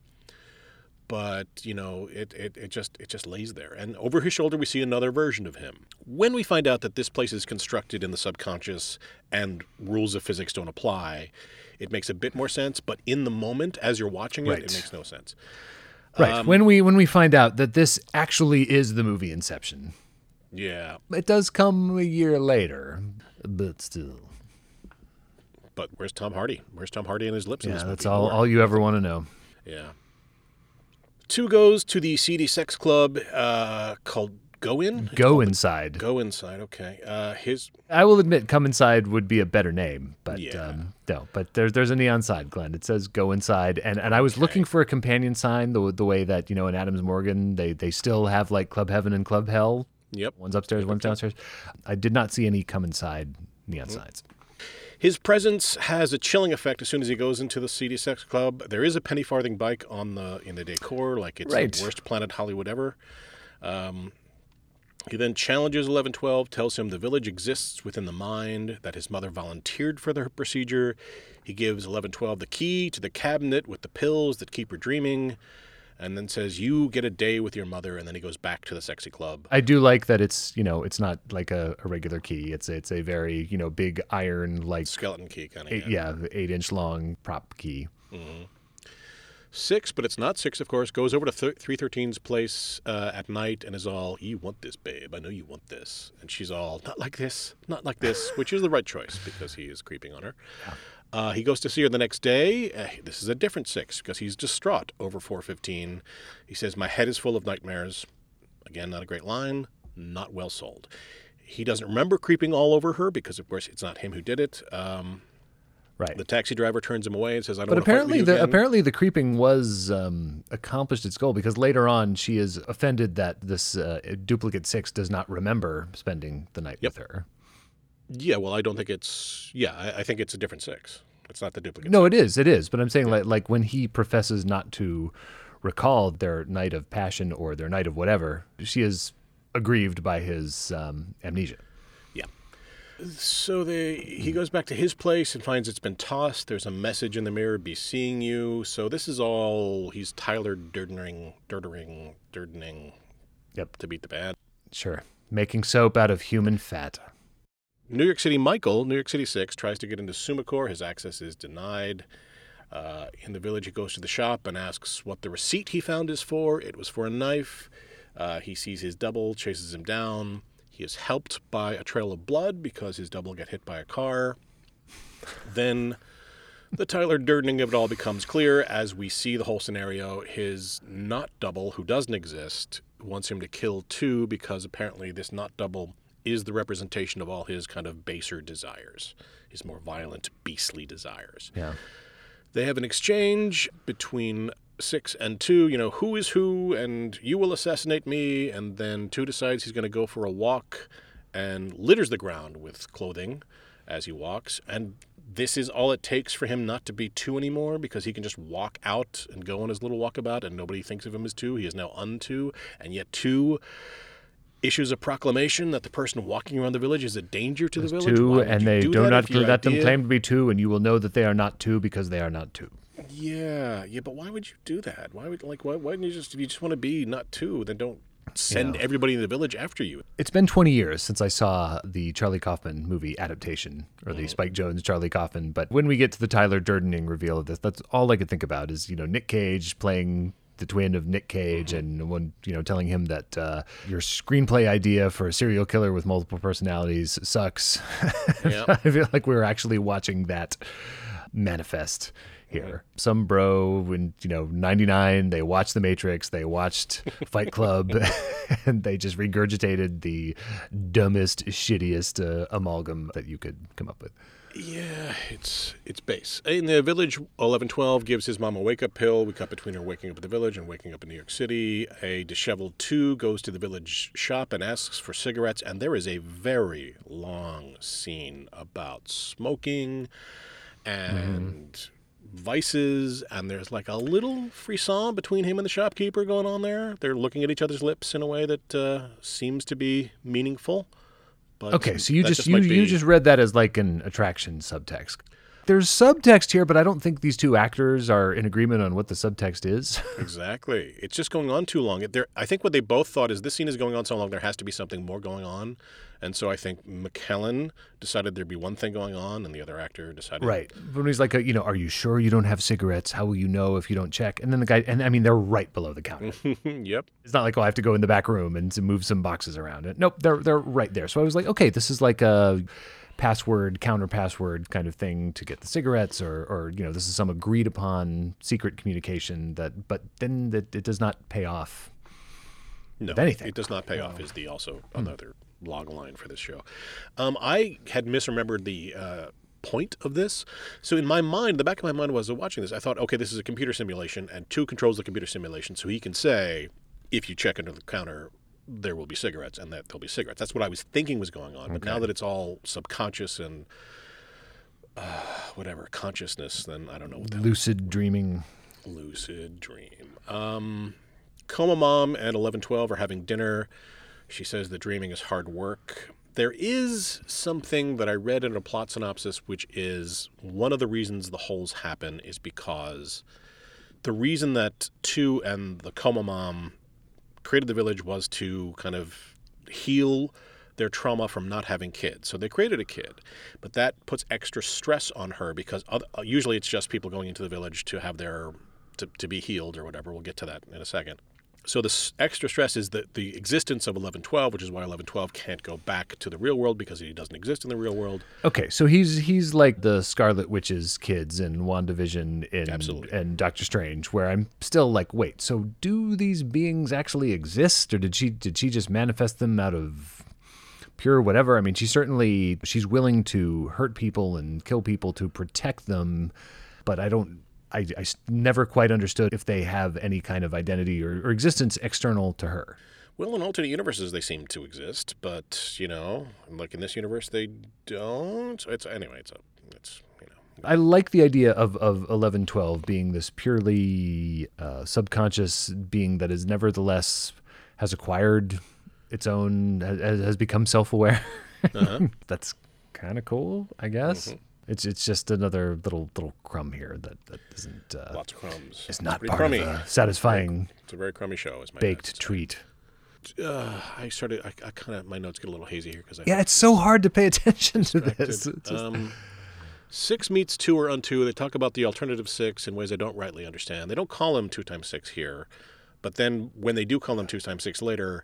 But you know, it, it, it just it just lays there. And over his shoulder we see another version of him. When we find out that this place is constructed in the subconscious and rules of physics don't apply, it makes a bit more sense. But in the moment, as you're watching it, Right. it makes no sense. Right. Um, when we when we find out that this actually is the movie Inception. Yeah. It does come a year later, but still. But where's Tom Hardy? Where's Tom Hardy and his lips in Yeah, that's all all you ever want to know. Yeah. Two goes to the seedy sex club uh, called Go In. Go inside. Go Inside. Okay. Uh, his I will admit, come inside would be a better name, but Yeah. um, no. But there's there's a neon sign, Glenn. It says "Go inside," and and I was looking for a companion sign, the the way that you know in Adams Morgan they they still have like Club Heaven and Club Hell. Yep. One's upstairs, one's downstairs. I did not see any come inside neon Mm-hmm. signs. His presence has a chilling effect as soon as he goes into the seedy sex club. There is a penny farthing bike on the in the decor, like it's Right. the worst Planet Hollywood ever. Um, he then challenges 1112, tells him the village exists within the mind, that his mother volunteered for the procedure. He gives 1112 the key to the cabinet with the pills that keep her dreaming, and then says, You get a day with your mother, and then he goes back to the sexy club. I do like that it's you know it's not like a, a regular key. It's it's a very you know big iron like Skeleton key, kind of. eight, yeah eight inch long prop key. Six, but it's not six, of course, goes over to th- 313's place uh, at night and is all, You want this, babe. I know you want this. And she's all, Not like this, not like this, which is the right choice because he is creeping on her. Uh, he goes to see her the next day. Uh, this is a different six because he's distraught over 415. He says, My head is full of nightmares. Again, not a great line, not well sold. He doesn't remember creeping all over her because, of course, it's not him who did it. Um, Right. the taxi driver turns him away and says, I don't But want fight with apparently, the again." apparently the creeping was um, accomplished its goal because later on she is offended that this uh, duplicate six does not remember spending the night Yep. with her. Yeah, well, I don't think it's. Yeah, I, I think it's a different six. It's not the duplicate. No, it is, it is. But I'm saying like like when he professes not to recall their night of passion or their night of whatever, she is aggrieved by his um, amnesia. Yeah. So they he goes back to his place and finds it's been tossed. There's a message in the mirror: "Be seeing you." So this is all he's Tyler Durdering, Durdering, Durdening Yep, to beat the bad. sure. Making soap out of human fat. New York City Michael, New York City 6, tries to get into Summakor. His access is denied. Uh, in the village, he goes to the shop and asks what the receipt he found is for. It was for a knife. Uh, he sees his double, chases him down. He is helped by a trail of blood because his double got hit by a car. Then the Tyler Durdening of it all becomes clear as we see the whole scenario. His not double, who doesn't exist, wants him to kill two because apparently this not double is the representation of all his kind of baser desires, his more violent, beastly desires. Yeah. They have an exchange between six and two, you know, who is who, and you will assassinate me. And then two decides he's going to go for a walk and litters the ground with clothing as he walks. And this is all it takes for him not to be two anymore because he can just walk out and go on his little walkabout and nobody thinks of him as two. He is now unto. And yet two issues a proclamation that the person walking around the village is a danger to the village. Two, and they do, do not let them claim to be two, and you will know that they are not two because they are not two. Yeah, yeah, but why would you do that? Why would like why why wouldn't you just if you just want to be not two, then don't send everybody in the village after you. It's been 20 years since I saw the Charlie Kaufman movie adaptation, or the mm. Spike Jonze Charlie Kaufman. But when we get to the Tyler Durdening reveal of this, that's all I could think about is you know Nick Cage playing the twin of Nick Cage, and one you know telling him that uh, your screenplay idea for a serial killer with multiple personalities sucks. Yeah. I feel like we're actually watching that manifest here. Some bro in you know 99 they watched The Matrix, they watched Fight Club and they just regurgitated the dumbest shittiest uh, amalgam that you could come up with. Yeah, it's it's base. In the village, eleven twelve gives his mom a wake up pill. We cut between her waking up in the village and waking up in New York City. A disheveled two goes to the village shop and asks for cigarettes, and there is a very long scene about smoking and vices, and there's like a little frisson between him and the shopkeeper going on there. They're looking at each other's lips in a way that uh, seems to be meaningful. But Okay, so you that just, you, you just read that as like an attraction subtext. There's subtext here, but I don't think these two actors are in agreement on what the subtext is. Exactly. It's just going on too long. There, I think what they both thought is this scene is going on so long, there has to be something more going on. And so I think McKellen decided there'd be one thing going on, and the other actor decided. right. But when he's like, uh, you know, are you sure you don't have cigarettes? How will you know if you don't check? And then the guy, and I mean, they're right below the counter. yep. It's not like oh, I have to go in the back room and move some boxes around. It. Nope, they're they're right there. So I was like, okay, this is like a password counter password kind of thing to get the cigarettes, or or you know, this is some agreed upon secret communication that. But then that it does not pay off. No, anything. it does not pay off. Is the also another log line for this show. Um, I had misremembered the uh, point of this. So in my mind, the back of my mind was watching this. I thought, okay, this is a computer simulation, and two controls the computer simulation, so he can say, if you check under the counter, there will be cigarettes, and that there'll be cigarettes. That's what I was thinking was going on. But now that it's all subconscious and uh, whatever consciousness, then I don't know Lucid dreaming. lucid dream. Um, Coma Mom and 1112 are having dinner. She says that dreaming is hard work. There is something that I read in a plot synopsis, which is one of the reasons the holes happen is because the reason that Two and the Coma Mom created the village was to kind of heal their trauma from not having kids. So they created a kid, but that puts extra stress on her because usually it's just people going into the village to have their to, to be healed or whatever. We'll get to that in a second. So this extra stress is the, the existence of 1112, which is why 1112 can't go back to the real world because he doesn't exist in the real world. Okay, so he's he's like the Scarlet Witch's kids in WandaVision in, Absolutely. and Doctor Strange, where I'm still like, wait, so do these beings actually exist, or did she did she just manifest them out of pure whatever? I mean, she certainly she's willing to hurt people and kill people to protect them, but I don't. I, I never quite understood if they have any kind of identity or, or existence external to her. Well, in alternate universes, they seem to exist, but you know, like in this universe, they don't. It's anyway. It's a. It's you know. I like the idea of of eleven twelve being this purely uh, subconscious being that is nevertheless has acquired its own has, has become self aware. That's kind of cool, I guess. It's it's just another little little crumb here that that isn't uh, Lots of crumbs. is not Pretty part crummy. of a satisfying It's a very crummy show. Is my baked treat. Uh, I started. I, I kind of my notes get a little hazy here because Yeah, it's so hard to pay attention to this. just- Um, six meets two or unto. They talk about the alternative six in ways I don't rightly understand. They don't call them two times six here, but then when they do call them two times six later,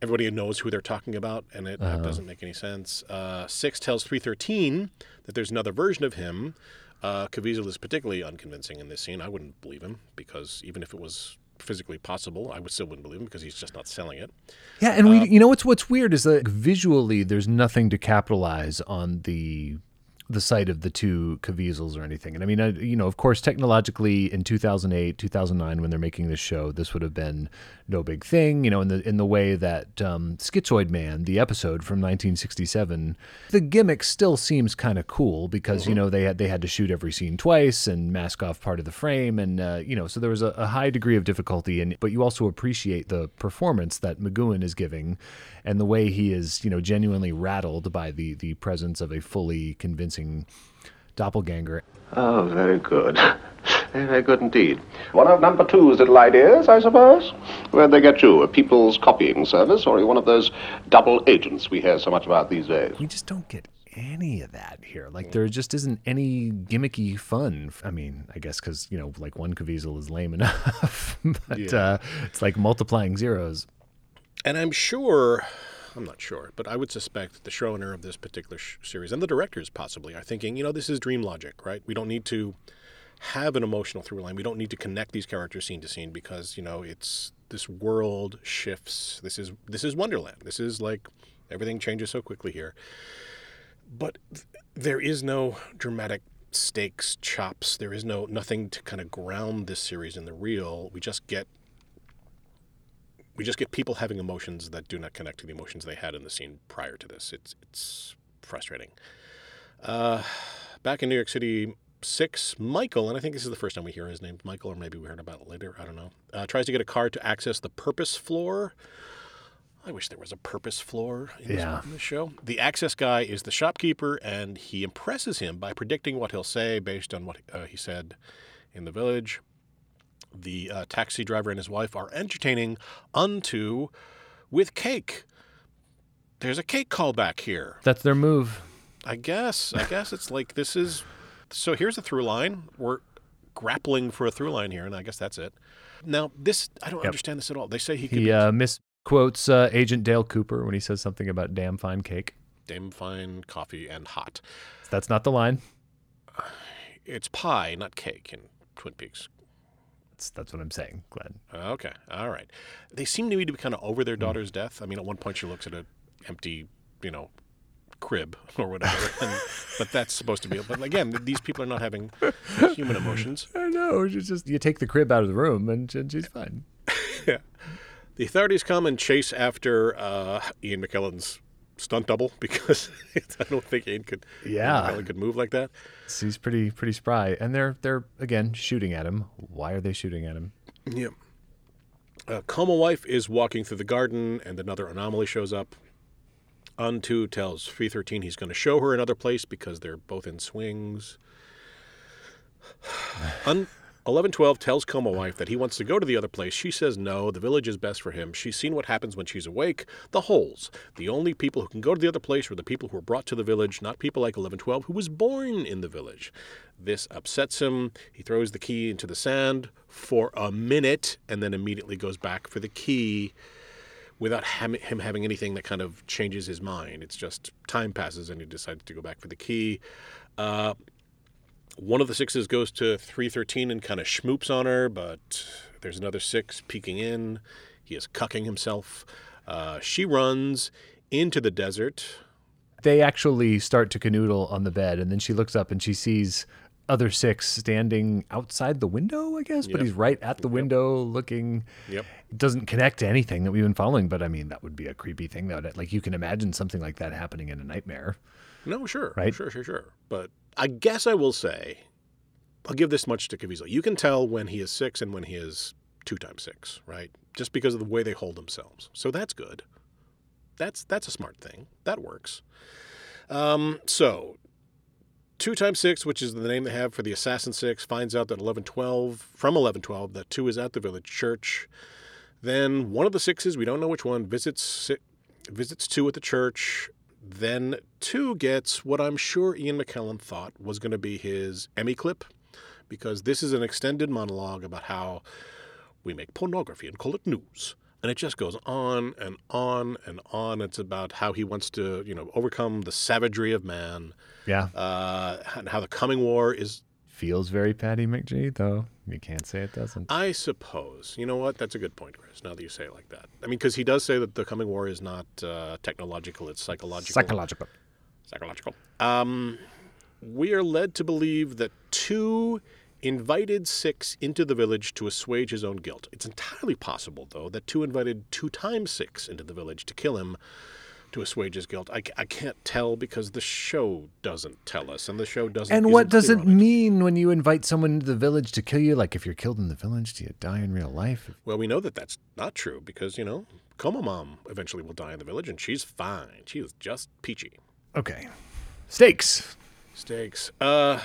everybody knows who they're talking about, and it that doesn't make any sense. Uh, six tells three thirteen that there's another version of him. Uh, Caviezel is particularly unconvincing in this scene. I wouldn't believe him because even if it was physically possible, I would still wouldn't believe him because he's just not selling it. Yeah, and we, you know, what's what's weird is that visually, there's nothing to capitalize on the the sight of the two Caviezel's or anything. And I mean, I, you know, of course, technologically in 2008, 2009, when they're making this show, this would have been no big thing. You know, in the in the way that um, Schizoid Man, the episode from 1967, the gimmick still seems kind of cool because you know they had they had to shoot every scene twice and mask off part of the frame, and uh, you know, so there was a, a high degree of difficulty. And but you also appreciate the performance that McGoohan is giving, and the way he is, you know, genuinely rattled by the the presence of a fully convincing doppelganger. Oh, very good. Very, very good indeed. One of number two's little ideas, I suppose? Where'd they get you? A people's copying service, or are you one of those double agents we hear so much about these days? We just don't get any of that here. Like there just isn't any gimmicky fun. I mean, I guess because you know, like one Caviezel is lame enough, but uh, it's like multiplying zeros. And I'm sure, I'm not sure, but I would suspect that the showrunner of this particular sh- series and the directors possibly are thinking, you know, this is dream logic, right? We don't need to have an emotional through line. We don't need to connect these characters scene to scene because you know it's this world shifts. This is this is Wonderland. This is like everything changes so quickly here. But th- there is no dramatic stakes, chops. There is no nothing to kind of ground this series in the real. We just get we just get people having emotions that do not connect to the emotions they had in the scene prior to this. It's it's frustrating. Uh, back in New York City, six Michael, and I think this is the first time we hear his name, Michael, or maybe we heard about it later. I don't know. Uh, tries to get a card to access the purpose floor. I wish there was a purpose floor in, this, Yeah. in this show. The access guy is the shopkeeper, and he impresses him by predicting what he'll say based on what uh, he said in the village. The uh, taxi driver and his wife are entertaining unto with cake. There's a cake callback here. That's their move. I guess. I guess it's like this is. So here's a through line. We're grappling for a through line here, and I guess that's it. Now this, I don't Yep. understand this at all. They say he could He be uh, misquotes uh, Agent Dale Cooper when he says something about damn fine cake. damn fine coffee and hot. That's not the line. It's pie, not cake in Twin Peaks. That's, that's what I'm saying, Glenn. Okay, all right. They seem to me to be kind of over their daughter's death. I mean, at one point she looks at an empty, you know, crib or whatever, and, but that's supposed to be. But again, these people are not having human emotions. I know. It's just you take the crib out of the room and, and she's fine. The authorities come and chase after uh, Ian McKellen's stunt double because I don't think Ian could. Yeah. McKellen could move like that. He's pretty pretty spry, and they're they're again shooting at him. Why are they shooting at him? Yep. Uh, Coma wife is walking through the garden, and another anomaly shows up. Unto tells 313 he's going to show her another place because they're both in swings. Un- 1112 tells Coma wife that he wants to go to the other place. She says no, the village is best for him. She's seen what happens when she's awake. The holes. The only people who can go to the other place are the people who were brought to the village, not people like 1112 who was born in the village. This upsets him. He throws the key into the sand for a minute and then immediately goes back for the key without him having anything that kind of changes his mind. It's just time passes and he decides to go back for the key. Uh, one of the sixes goes to 313 and kind of schmoops on her, but there's another six peeking in. He is cucking himself. Uh, she runs into the desert. They actually start to canoodle on the bed, and then she looks up and she sees other six standing outside the window, I guess. But he's right at the window, looking. Yep. It doesn't connect to anything that we've been following, but I mean that would be a creepy thing. That like you can imagine something like that happening in a nightmare. No, sure. Right? Sure, sure, sure. But I guess I will say, I'll give this much to Caviezel. You can tell when he is six and when he is two times six, right? Just because of the way they hold themselves. So that's good. That's that's a smart thing. That works. Um, so two times six, which is the name they have for the assassin six, finds out that eleven twelve from eleven twelve that two is at the village church. Then one of the sixes, we don't know which one, visits visits two at the church. Then two gets what I'm sure Ian McKellen thought was going to be his Emmy clip, because this is an extended monologue about how we make pornography and call it news. And it just goes on and on and on. It's about how he wants to, you know, overcome the savagery of man, Yeah, uh, and how the coming war is feels very Patrick McGoohan though. You can't say it doesn't. I suppose. You know what? That's a good point, Chris. Now that you say it like that. I mean, because he does say that the coming war is not uh, technological; it's psychological. Psychological. Psychological. Um, we are led to believe that two invited six into the village to assuage his own guilt. It's entirely possible, though, that two invited two times six into the village to kill him to assuage his guilt. I, I can't tell because the show doesn't tell us, and the show doesn't. And what does it mean when you invite someone into the village to kill you? Like if you're killed in the village, do you die in real life? Well, we know that that's not true because, you know, Coma Mom eventually will die in the village and she's fine. She is just peachy. Okay. Stakes. Stakes. Uh,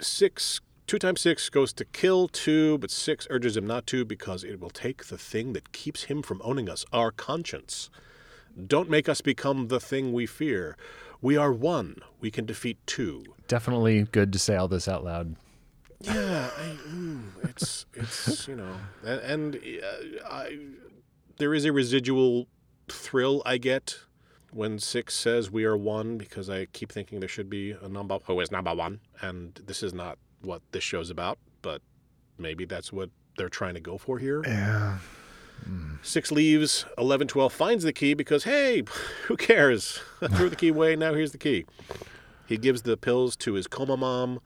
six, two times six goes to kill two, but six urges him not to because it will take the thing that keeps him from owning us, our conscience. Don't make us become the thing we fear. We are one. We can defeat two. Definitely good to say all this out loud. Yeah, I, mm, it's it's you know, and, and uh, I, there is a residual thrill I get when six says we are one because I keep thinking there should be a number who is number one, and this is not what this show's about, but maybe that's what they're trying to go for here. Yeah. Six leaves, 11, 12 finds the key because, hey, who cares? I threw the key away, now here's the key. He gives the pills to his coma mom.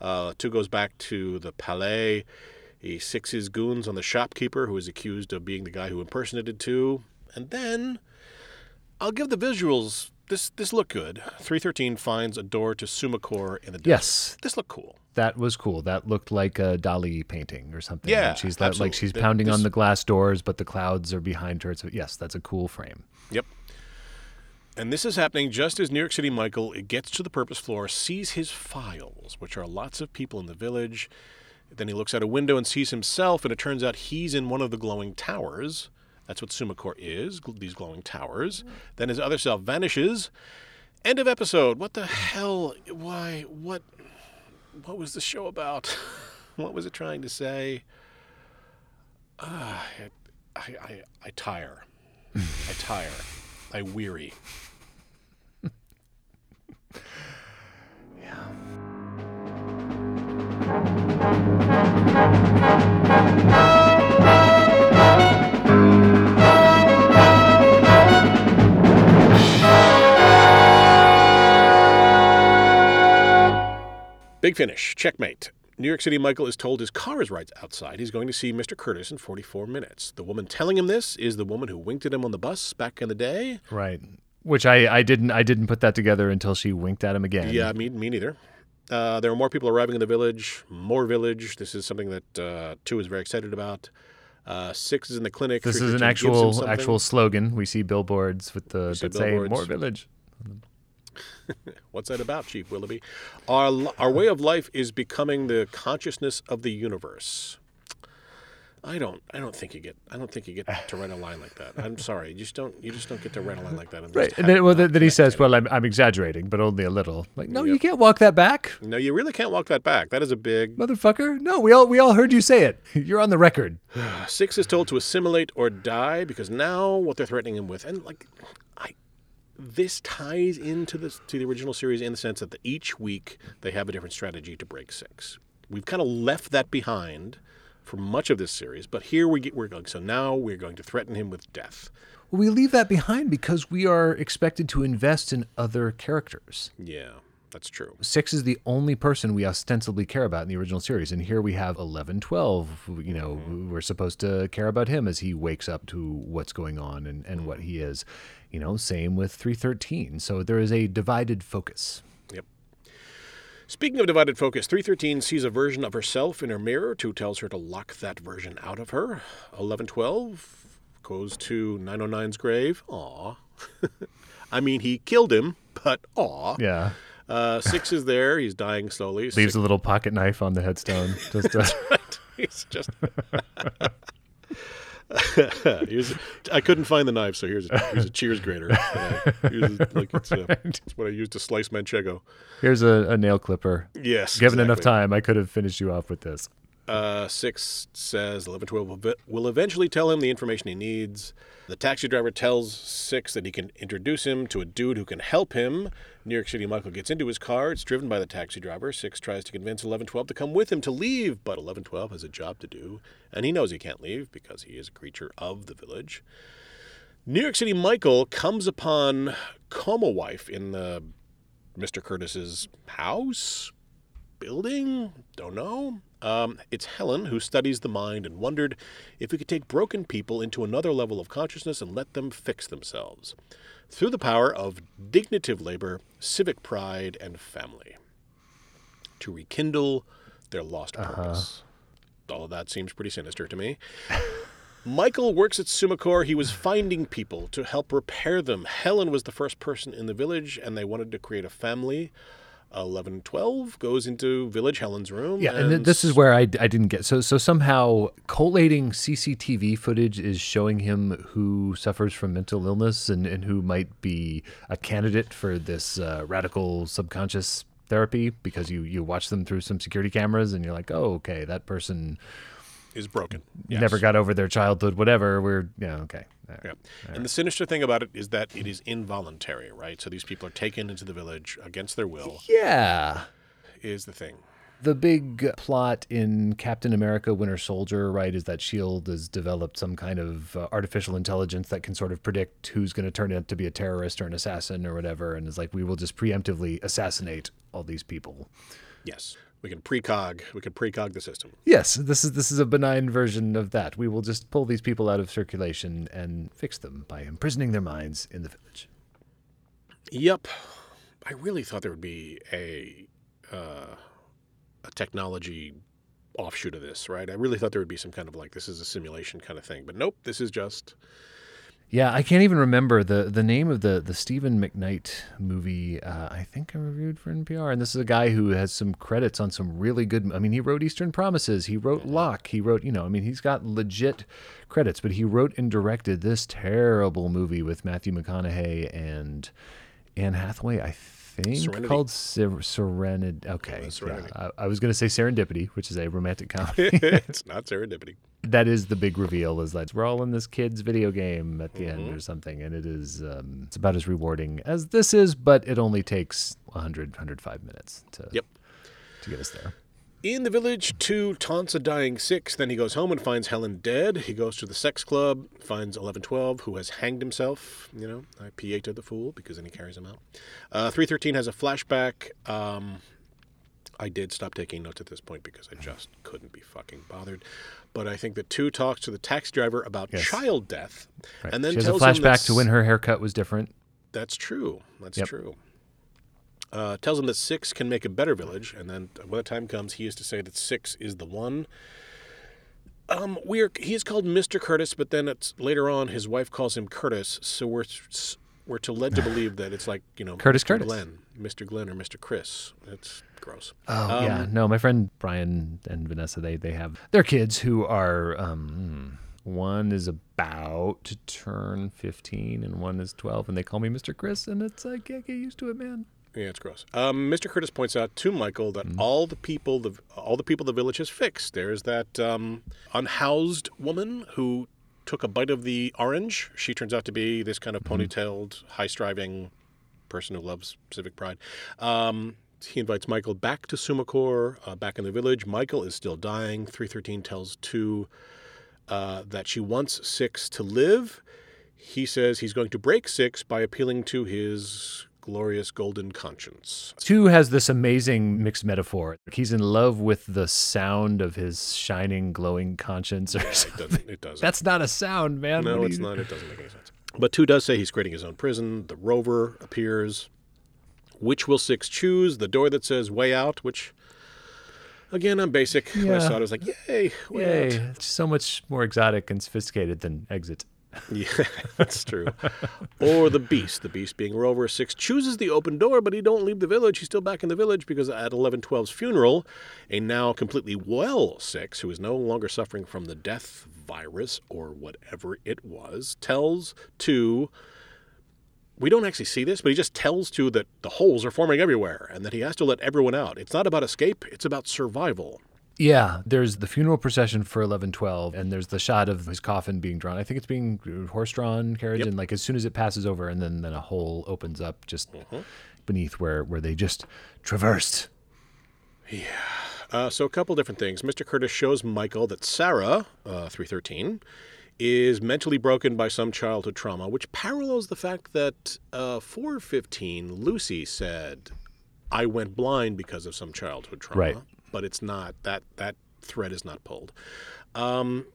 Uh, two goes back to the palais. He six his goons on the shopkeeper who is accused of being the guy who impersonated two. And then I'll give the visuals this this looked good. Three thirteen finds a door to Summakor in the desert. Yes, This looked cool. That was cool. That looked like a Dali painting or something. Yeah, And she's like, like she's pounding on the glass doors, but the clouds are behind her. So yes, that's a cool frame. Yep. And this is happening just as New York City Michael gets to the purpose floor, sees his files, which are lots of people in the village. Then he looks out a window and sees himself, and it turns out he's in one of the glowing towers. That's what Summakor is, gl- these glowing towers. Then his other self vanishes. End of episode. What the hell? Why? What? What was the show about? what was it trying to say? Ah, I, I, I, I tire. I tire. I weary. Big finish. Checkmate. New York City Michael is told his car is right outside. He's going to see Mr. Curtis in 44 minutes. The woman telling him this is the woman who winked at him on the bus back in the day. Right. Which I, I didn't I didn't put that together until she winked at him again. Yeah, me, me neither. Uh, there are more people arriving in the village, more village. This is something that uh, two is very excited about. Uh, six is in the clinic. This is an 313 gives him actual actual slogan. We see billboards with the that say more village. What's that about, Chief Willoughby? Our our way of life is becoming the consciousness of the universe. I don't I don't think you get I don't think you get to write a line like that. I'm sorry, you just don't you just don't get to write a line like that. Right. And then, well, then, then he says, "Well, I'm, I'm exaggerating, but only a little." Like, no, you can't walk that back, No, you really can't walk that back. That is a big motherfucker. No, we all we all heard you say it. You're on the record. Six is told to assimilate or die because now what they're threatening him with, and like, I, this ties into the to the original series in the sense that the, each week they have a different strategy to break six. We've kind of left that behind for much of this series, but here we get we're going. So now we're going to threaten him with death. Well, We leave that behind because we are expected to invest in other characters. Yeah, that's true. Six is the only person we ostensibly care about in the original series, and here we have 11, 12. You know, mm-hmm. we're supposed to care about him as he wakes up to what's going on and, and what he is. You know, same with 313. So there is a divided focus. Yep. Speaking of divided focus, 313 sees a version of herself in her mirror. 2 tells her to lock that version out of her. 1112 goes to 909's grave. Aw. I mean, he killed him, but aw. Yeah. Uh, 6 is there. He's dying slowly. Leaves Six- a little pocket knife on the headstone. Just uh, He's just. here's, I couldn't find the knife, so here's a, here's a cheers grater. Uh, here's a- like it's, uh, it's what I used to slice manchego. here's a, a nail clipper. Yes. Given enough time, I could have finished you off with this. Uh, six says 1112 will, ve- will eventually tell him the information he needs. The taxi driver tells Six that he can introduce him to a dude who can help him. New York City Michael gets into his car. It's driven by the taxi driver. Six tries to convince 1112 to come with him to leave, but 1112 has a job to do, and he knows he can't leave because he is a creature of the village. New York City Michael comes upon Coma Wife in the Mr. Curtis's house, building, don't know. Um, it's Helen who studies the mind and wondered if we could take broken people into another level of consciousness and let them fix themselves through the power of dignitive labor, civic pride, and family to rekindle their lost purpose. All of that seems pretty sinister to me. Michael works at Summakor. He was finding people to help repair them. Helen was the first person in the village, and they wanted to create a family. 1112 goes into Village Helen's room. Yeah, and th- this is where I, I didn't get so so somehow collating CCTV footage is showing him who suffers from mental illness and, and who might be a candidate for this uh, radical subconscious therapy because you you watch them through some security cameras and you're like oh okay that person is broken. never got over their childhood whatever we're yeah okay right. Yeah. And the sinister thing about it is that it is involuntary, right? So these people are taken into the village against their will, yeah is the thing. the big plot in Captain America Winter Soldier, right, is that S.H.I.E.L.D. has developed some kind of uh, artificial intelligence that can sort of predict who's going to turn out to be a terrorist or an assassin or whatever. And is like, we will just preemptively assassinate all these people. Yes. We can precog. We can precog the system. Yes, this is this is a benign version of that. We will just pull these people out of circulation and fix them by imprisoning their minds in the village. Yep. I really thought there would be a uh, a technology offshoot of this, right? I really thought there would be some kind of like this is a simulation kind of thing, but nope. This is just Yeah, I can't even remember the the name of the the Stephen McKnight movie. Uh, I think I reviewed for NPR, and this is a guy who has some credits on some really good. I mean, he wrote Eastern Promises, he wrote Locke, he wrote you know, I mean, he's got legit credits, but he wrote and directed this terrible movie with Matthew McConaughey and Anne Hathaway. I think Serenity. called Ser- Serenity. Okay, Serenity. yeah, I, I was going to say Serendipity, which is a romantic comedy. it's not serendipity. that is the big reveal is that we're all in this kid's video game at the Mm-hmm. end or something and it is um, it's about as rewarding as this is but it only takes 100 105 minutes to Yep. to get us there In the village, two taunts a dying six. Then he goes home and finds Helen dead. He goes to the sex club, finds 1112, who has hanged himself. You know, I PA to the fool because then he carries him out. Uh, 313 has a flashback. Um, I did stop taking notes at this point because I just couldn't be fucking bothered. But I think that two talks to the taxi driver about Yes. child death, right. and then she has a flashback to when her haircut was different that's true. That's Yep. true. Uh, tells him that six can make a better village, and then when the time comes, he is to say that six is the one. Um, we're he's called Mr. Curtis, but then it's later on his wife calls him Curtis, so we're we're to led to believe that it's like you know Curtis Mr. Curtis. Glenn, Mr. Glenn or Mr. Chris. It's gross. oh yeah no my friend brian and vanessa they they have their kids who are um one is about to turn 15 and one is 12 and they call me mr chris and it's i can't get used to it man Yeah, it's gross. Um, Mr. Curtis points out to Michael that Mm-hmm. all the people, the all the people the village has fixed. There's that um, unhoused woman who took a bite of the orange. She turns out to be this kind of Mm-hmm. ponytailed, high-striving person who loves civic pride. Um, he invites Michael back to Summakor, uh, back in the village. Michael is still dying. 313 tells two uh, that she wants Six to live. He says he's going to break Six by appealing to his glorious golden conscience. Two has this amazing mixed metaphor. He's in love with the sound of his shining, glowing conscience, or It something. doesn't. It doesn't. That's not a sound, man. no, it's you- not. It doesn't make any sense. But two does say he's creating his own prison. The rover appears. Which will six choose? The door that says "way out," which. Again, I'm basic. When I Yeah. saw it, I was like, "Yay, way Yay! out!" It's so much more exotic and sophisticated than Exit. Yeah, that's true. or the beast. The beast being Rover Six chooses the open door, but he don't leave the village. He's still back in the village because at 1112's funeral, a now completely well Six, who is no longer suffering from the death virus or whatever it was, tells to. We don't actually see this, but he just tells to that the holes are forming everywhere and that he has to let everyone out. It's not about escape; it's about survival. Yeah, there's the funeral procession for 1112, and there's the shot of his coffin being drawn. I think it's being horse-drawn carriage, Yep. and like as soon as it passes over, and then then a hole opens up just Mm-hmm. beneath where where they just traversed. Yeah. Uh, so a couple different things. Mr. Curtis shows Michael that Sarah, uh, 313, is mentally broken by some childhood trauma, which parallels the fact that uh, 415, Lucy said, I went blind because of some childhood trauma. Right. But it's not, that, that thread is not pulled. Um,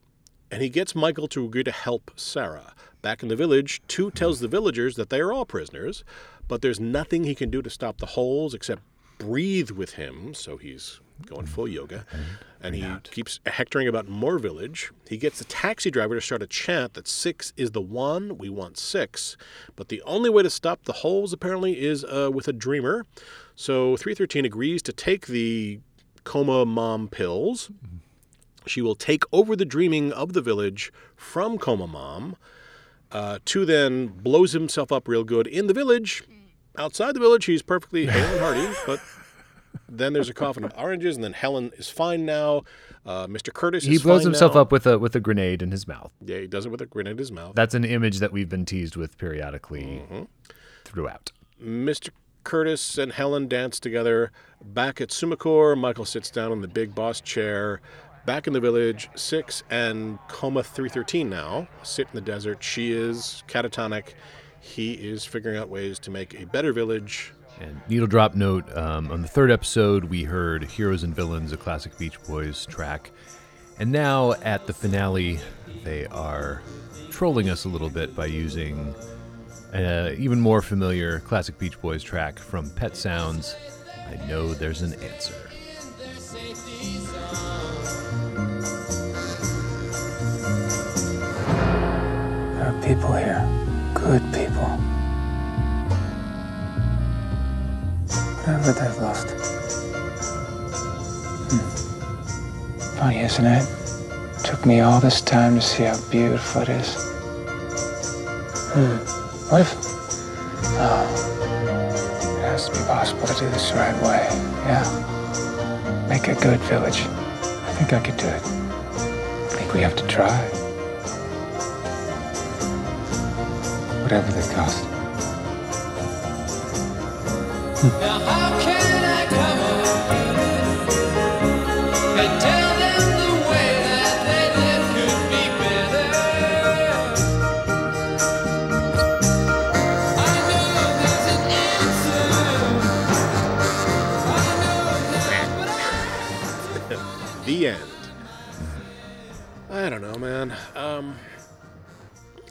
and he gets Michael to agree to help Sarah. Back in the village, Two tells the villagers that they are all prisoners, but there's nothing he can do to stop the holes except breathe with him, so he's going full yoga. And he keeps hectoring about more village. He gets the taxi driver to start a chant that six is the one, we want six. But the only way to stop the holes, apparently, is uh, with a dreamer. So 313 agrees to take the coma mom pills. She will take over the dreaming of the village from Coma Mom. Uh, two then blows himself up real good in the village. Outside the village, he's perfectly hale and hearty, but then there's a coffin of oranges, and then Helen is fine now. Uh, Mr. Curtis He blows himself now. up with a with a grenade in his mouth. Yeah, he does it with a grenade in his mouth. That's an image that we've been teased with periodically Mm-hmm. throughout. Mr. Curtis and Helen dance together. Back at Summakor, Michael sits down in the big boss chair. Back in the village, Six and Coma 313 now sit in the desert. She is catatonic. He is figuring out ways to make a better village. And needle drop note um, on the third episode, we heard Heroes and Villains, a classic Beach Boys track. And now at the finale, they are trolling us a little bit by using Uh, even more familiar classic Beach Boys track from Pet Sounds. I know there's an answer. There are people here. Good people. Whatever they've lost. Hmm. Funny, isn't it? Took me all this time to see how beautiful it is. Hmm. What if. Oh. It has to be possible to do this the right way. Yeah. Make a good village. I think I could do it. I think we have to try. Whatever they cost. Now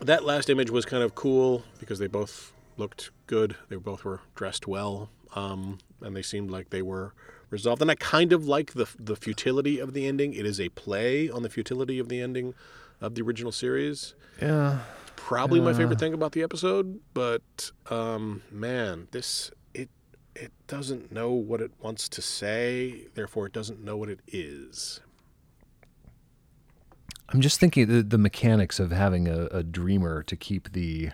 that last image was kind of cool because they both looked good. They both were dressed well, um, and they seemed like they were resolved. And I kind of like the the futility of the ending. It is a play on the futility of the ending of the original series. Yeah. Probably my favorite thing about the episode, but um, man, this it it doesn't know what it wants to say, therefore it doesn't know what it is. I'm just thinking the, the mechanics of having a, a dreamer to keep the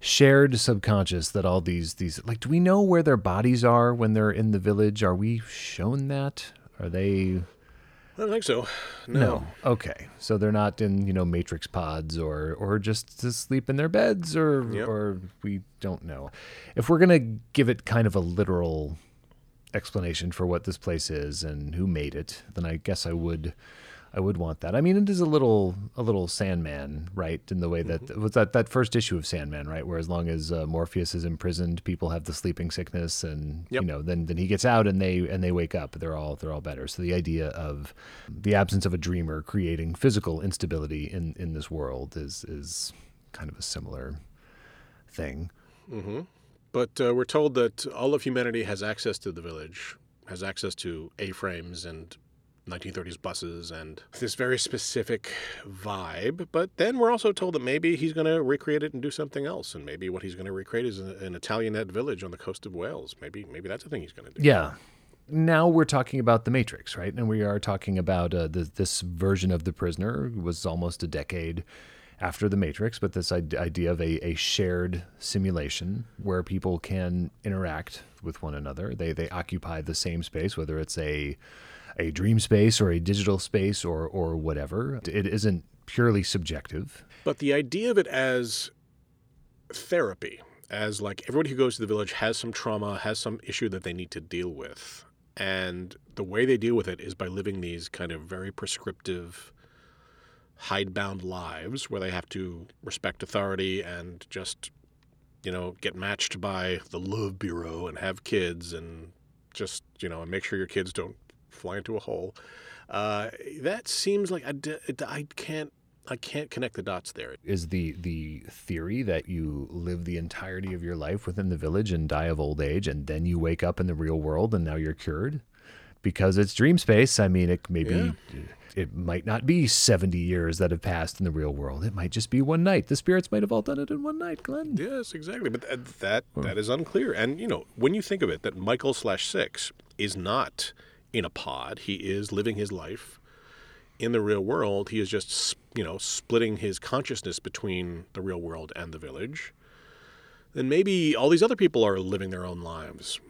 shared subconscious that all these these like do we know where their bodies are when they're in the village? Are we shown that? Are they I don't think so. No. no. Okay. So they're not in, you know, matrix pods or or just to sleep in their beds or Yep. or we don't know. If we're going to give it kind of a literal explanation for what this place is and who made it, then I guess I would I would want that. I mean, it is a little a little Sandman, right? In the way that Mm-hmm. was that that first issue of Sandman, right? Where as long as uh, Morpheus is imprisoned, people have the sleeping sickness, and Yep. you know, then then he gets out and they and they wake up. They're all they're all better. So the idea of the absence of a dreamer creating physical instability in in this world is is kind of a similar thing. hmm But uh, we're told that all of humanity has access to the village, has access to A-frames and 1930s buses and this very specific vibe. But then we're also told that maybe he's going to recreate it and do something else, and maybe what he's going to recreate is an Italianate village on the coast of Wales. Maybe maybe that's the thing he's going to do. Yeah. Now we're talking about the Matrix, right? And we are talking about uh, the, this version of the prisoner was almost a decade after the Matrix, but this idea of a, a shared simulation where people can interact with one another. They they occupy the same space, whether it's a a dream space or a digital space or or whatever. It isn't purely subjective. But the idea of it as therapy, as like everybody who goes to the village has some trauma, has some issue that they need to deal with. And the way they deal with it is by living these kind of very prescriptive, hidebound lives where they have to respect authority and just, you know, get matched by the love bureau and have kids and just, you know, and make sure your kids don't fly into a hole. Uh, that seems like I, d- I can't I can't connect the dots there. is the the theory that you live the entirety of your life within the village and die of old age and then you wake up in the real world and now you're cured because it's dream space i mean it maybe it might not be 70 years that have passed in the real world it might just be one night the spirits might have all done it in one night glenn Yes, exactly. But th- that that is unclear. And you know, when you think of it, that Michael slash Six is not in a pod. He is living his life in the real world. He is just you know splitting his consciousness between the real world and the village. Then maybe all these other people are living their own lives,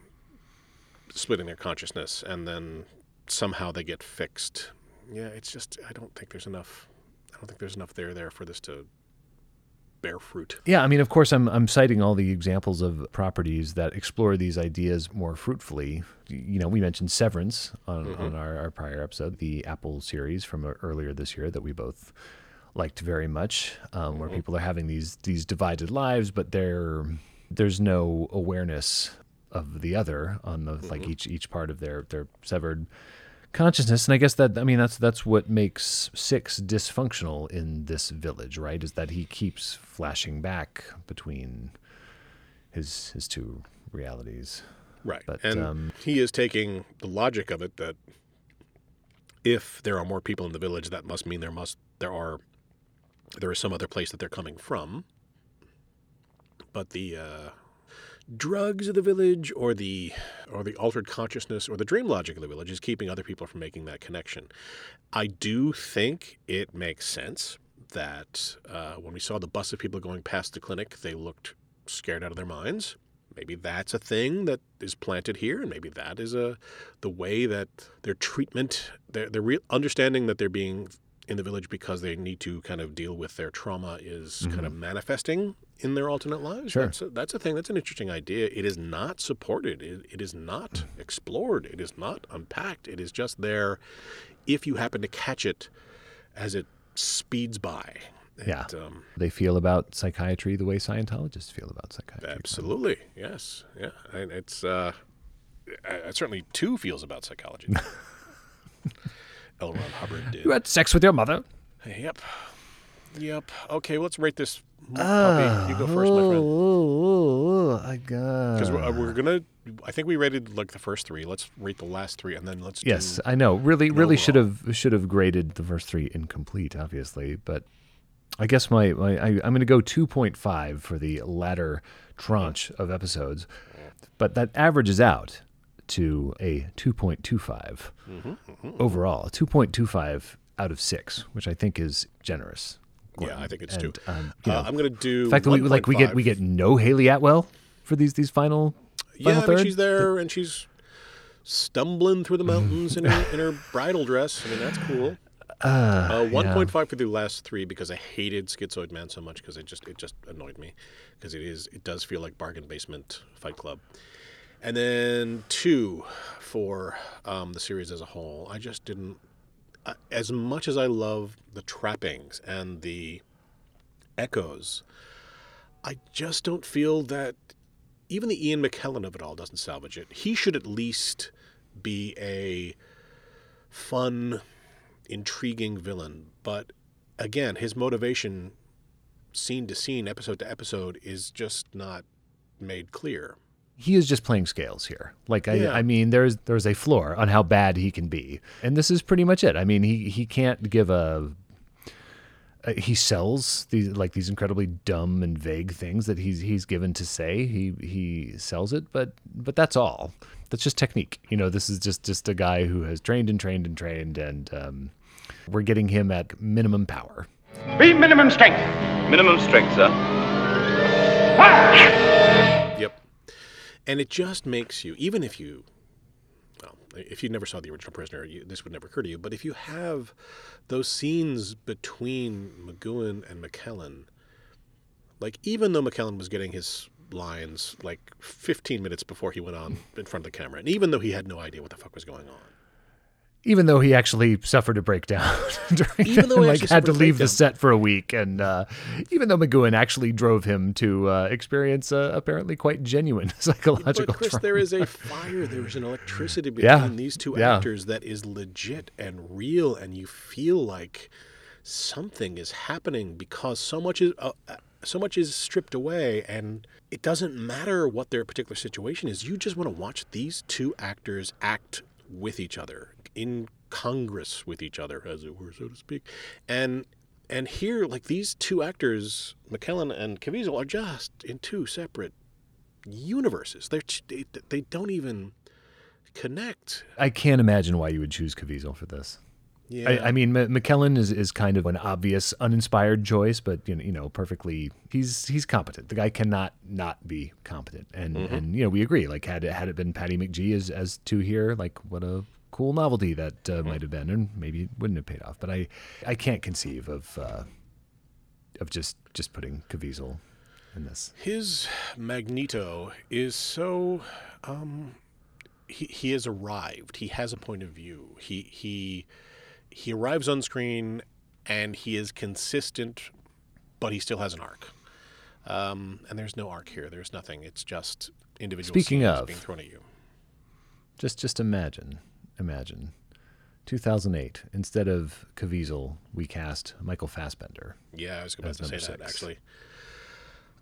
splitting their consciousness, and then somehow they get fixed. Yeah, it's just I don't think there's enough. I don't think there's enough there there for this to bear fruit. Yeah, I mean, of course, I'm I'm citing all the examples of properties that explore these ideas more fruitfully. You know, we mentioned Severance on, Mhm. on our, our prior episode, the Apple series from uh, earlier this year that we both liked very much, um, where people are having these these divided lives, but there there's no awareness of the other on the like each each part of their their severed consciousness, and I guess that I mean that's that's what makes six dysfunctional in this village, right? Is that he keeps flashing back between his his two realities. Right. But and um, he is taking the logic of it that if there are more people in the village, that must mean there must there are there is some other place that they're coming from. But the uh, drugs of the village, or the or the altered consciousness, or the dream logic of the village, is keeping other people from making that connection. I do think it makes sense that uh, when we saw the bus of people going past the clinic, they looked scared out of their minds maybe that's a thing that is planted here and maybe that is a the way that their treatment their their real understanding that they're being in the village because they need to kind of deal with their trauma is kind of manifesting in their alternate lives. Sure. that's a, that's a thing. That's an interesting idea. It is not supported. It, it is not explored. It is not unpacked. It is just there if you happen to catch it as it speeds by. Yeah, um, they feel about psychiatry the way Scientologists feel about psychiatry. Absolutely, yes, yeah. And it's uh, I, I certainly too feels about psychology. L. Ron Hubbard did. You had sex with your mother. Yep, yep. Okay, well, let's rate this m- puppy. You go first, my friend. Oh, I got. Because we're, uh, we're gonna. I think we rated like the first three. Let's rate the last three, and then let's. Yes, do, I know. Really, an really should have should have graded the first three incomplete, obviously. But I guess my, my I, I'm going to go 2.5 for the latter tranche of episodes, but that averages out to a 2.25 overall. 2.25 out of six, which I think is generous. Yeah, I think it's And, two. um, you Uh, I'm gonna do The fact that we like we get we get no Hayley Atwell for these these final. Yeah, final I mean, she's there and she's stumbling through the mountains in her in her bridal dress. I mean, that's cool. Uh, Uh, yeah. one point five for the last three because I hated Schizoid Man so much because it just it just annoyed me because it is it does feel like bargain basement Fight Club, and then two for um, the series as a whole. I just didn't uh, as much as I love the trappings and the echoes. I just don't feel that even the Ian McKellen of it all doesn't salvage it. He should at least be a fun, intriguing villain. But again, his motivation, scene to scene, episode to episode, is just not made clear. He is just playing scales here. Like I, Yeah. I mean, there's there's a floor on how bad he can be, and this is pretty much it. I mean, he he can't give a. Uh, he sells these like these incredibly dumb and vague things that he's he's given to say. He he sells it, but but that's all. That's just technique. You know, this is just just a guy who has trained and trained and trained, and um, we're getting him at minimum power. Be minimum strength. Minimum strength, sir. Yep. And it just makes you, even if you, well, if you never saw the original Prisoner, you, this would never occur to you. But if you have those scenes between McGoohan and McKellen, like even though McKellen was getting his lines like 15 minutes before he went on in front of the camera, and even though he had no idea what the fuck was going on, even though he actually suffered a breakdown during Even though and, he like had to suffered a leave the set for a week and uh, even though McGoohan actually drove him to uh, experience uh, apparently quite genuine psychological But Chris, trauma. there is a fire. There is an electricity between Yeah. these two Yeah. actors that is legit and real, and you feel like something is happening because so much is uh, uh, so much is stripped away, and it doesn't matter what their particular situation is. You just want to watch these two actors act with each other in congress with each other, as it were, so to speak, and. And here, like these two actors, McKellen and Caviezel, are just in two separate universes. They're they, they don't even connect. I can't imagine why you would choose Caviezel for this. Yeah. I, I mean, M- McKellen is, is kind of an obvious, uninspired choice, but you know, you know, perfectly. He's he's competent. The guy cannot not be competent, and Mhm. and you know, we agree. Like had it had it been Patty McGee as as two here, like what a cool novelty that uh, might have been, and maybe it wouldn't have paid off. But I I can't conceive of uh, of just just putting Caviezel in this. His Magneto is so um he he has arrived. He has a point of view. He he he arrives on screen and he is consistent but he still has an arc. Um, and there's no arc here. There's nothing. It's just individual Speaking scenes of- being thrown at you. Just just imagine, imagine 2008. Instead of Caviezel, we cast Michael Fassbender. Yeah, I was about to say number that six. actually.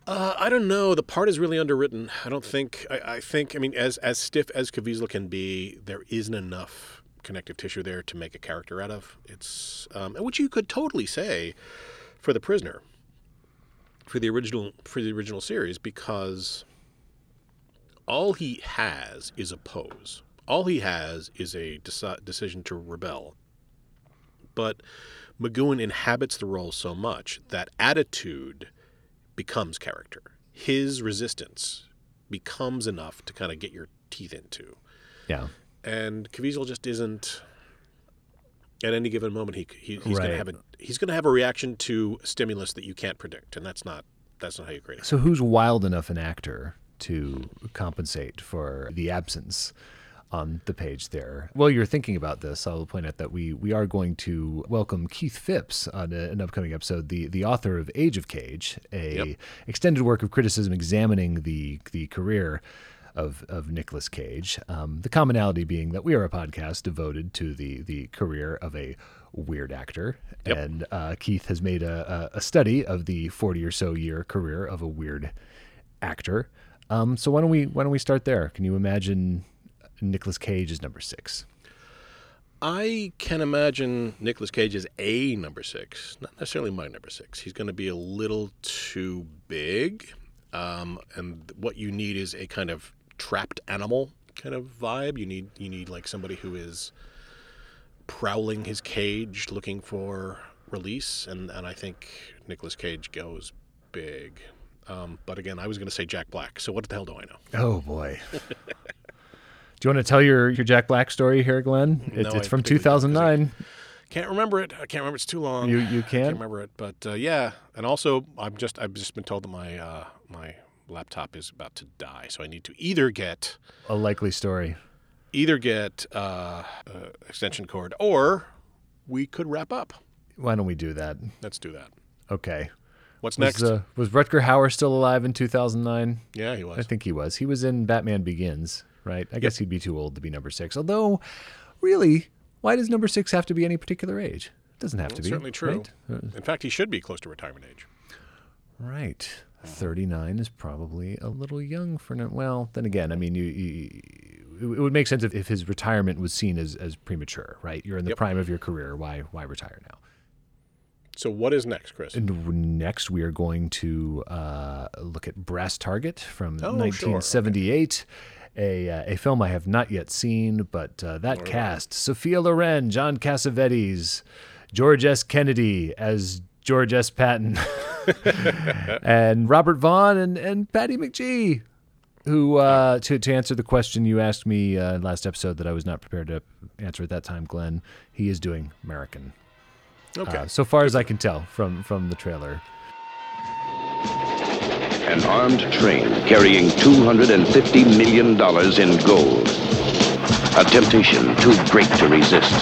Uh, I don't know. The part is really underwritten. I don't think. I, I think. I mean, as as stiff as Caviezel can be, there isn't enough connective tissue there to make a character out of. It's um, which you could totally say for the prisoner, for the original for the original series, because all he has is a pose. All he has is a deci- decision to rebel. But McGoohan inhabits the role so much that attitude becomes character. His resistance becomes enough to kind of get your teeth into. Yeah. And Caviezel just isn't. At any given moment, he, he he's going to have a he's going to have a reaction to stimulus that you can't predict, and that's not that's not how you create it. So who's wild enough an actor to compensate for the absence on the page there? While you're thinking about this, I'll point out that we we are going to welcome Keith Phipps on a, an upcoming episode, the the author of Age of Cage, a Yep. extended work of criticism examining the the career of of Nicolas Cage. Um, the commonality being that we are a podcast devoted to the the career of a weird actor, Yep. and uh, Keith has made a, a a study of the forty or so year career of a weird actor. Um, so why don't we why don't we start there? Can you imagine Nicolas Cage is number six? I can imagine Nicolas Cage is a number six, not necessarily my number six. He's going to be a little too big, um, and what you need is a kind of trapped animal kind of vibe. You need you need like somebody who is prowling his cage, looking for release, and and I think Nicolas Cage goes big. Um, but again, I was going to say Jack Black. So what the hell do I know? Oh boy. Do you want to tell your, your Jack Black story here, Glenn? It, No, it's I from particularly don't, 'cause 2009. Can't remember it. I can't remember. It's too long. You- you can't? can't remember it. But uh, yeah, and also I've just I've just been told that my uh, my laptop is about to die, so I need to either get A likely story. either get uh, uh, extension cord or we could wrap up. Why don't we do that? Let's do that. Okay. What's Was, next? uh, was Rutger Hauer still alive in 2009? Yeah, he was. I think he was. He was in Batman Begins, right? I guess he'd be too old to be number six. Although, really, why does number six have to be any particular age? It doesn't have to be. certainly true. Right. Uh, In fact, he should be close to retirement age. Right. 39 is probably a little young for now. Well, then again, I mean, you, you, it would make sense if, if his retirement was seen as, as premature, right? You're in the Yep. prime of your career. Why why retire now? So what is next, Chris? And next, we are going to uh, look at Brass Target from Oh, sure. 1978. A, uh, a film I have not yet seen, but uh, that cast Sophia Loren, John Cassavetes, George S. Kennedy as George S. Patton, and Robert Vaughn and, and Patty McGee, who, uh, to, to answer the question you asked me uh, last episode that I was not prepared to answer at that time, Glenn, he is doing American. Okay. Uh, so far as I can tell from, from the trailer. An armed train carrying $250 million in gold. A temptation too great to resist.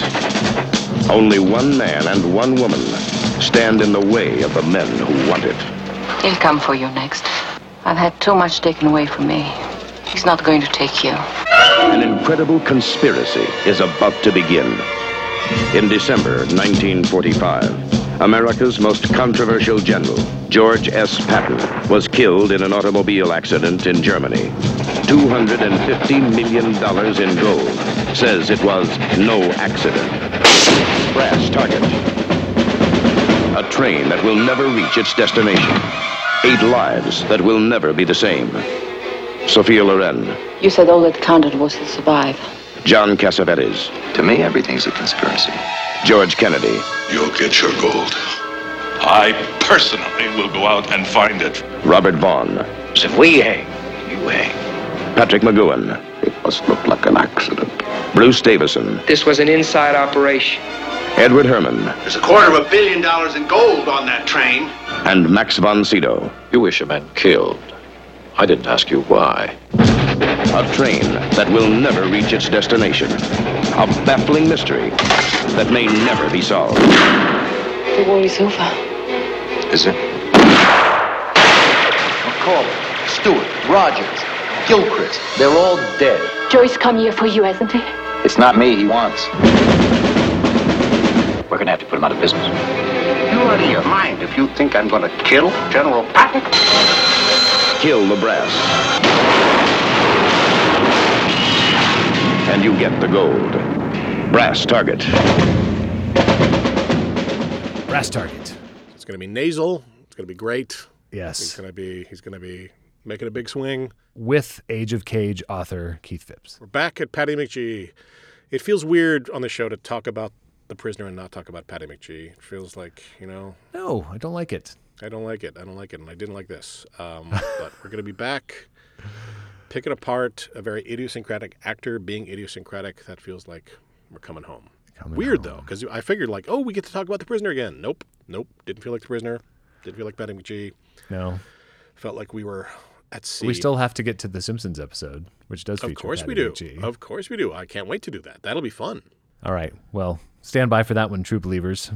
Only one man and one woman stand in the way of the men who want it. He'll come for you next. I've had too much taken away from me. He's not going to take you. An incredible conspiracy is about to begin. In December 1945, America's most controversial general, George S. Patton, was killed in an automobile accident in Germany. $250 million in gold says it was no accident. Brass target. A train that will never reach its destination. Eight lives that will never be the same. Sophia Loren, You said all that counted was to survive. John Cassavetes. To me, everything's a conspiracy. George Kennedy. You'll get your gold. I personally will go out and find it. Robert Vaughn. If we hang, you hang. Patrick McGoohan. It must look like an accident. Bruce Davison. This was an inside operation. Edward Herrmann. There's a quarter of a billion dollars in gold on that train. And Max von Sydow. You wish a man killed. I didn't ask you why. A train that will never reach its destination. A baffling mystery that may never be solved. The war is over. Is it? McCauley, Stewart, Rogers, Gilchrist, they're all dead. Joyce come here for you, hasn't he? It's not me he wants. We're gonna have to put him out of business. You out of your mind if you think I'm going to kill General Patton. Kill the brass. And you get the gold. Brass target. Brass target. It's going to be nasal. It's going to be great. Yes. He's going to be he's going to be making a big swing. With Age of Cage author Keith Phipps. We're back at Patty McGee. It feels weird on the show to talk about the prisoner and not talk about Patty McGee. It feels like, you know, No, I don't like it. I don't like it. I don't like it, and I didn't like this. Um, but we're going to be back, picking apart a very idiosyncratic actor being idiosyncratic. That feels like we're coming home. Weird though, because I figured like, oh, we get to talk about the prisoner again. Nope, nope. Didn't feel like the prisoner. Didn't feel like Patty McGee. No. Felt like we were at sea. We still have to get to the Simpsons episode, which does feature Of course we do. McGee. Of course we do. I can't wait to do that. That'll be fun. All right. Well, stand by for that one, true believers.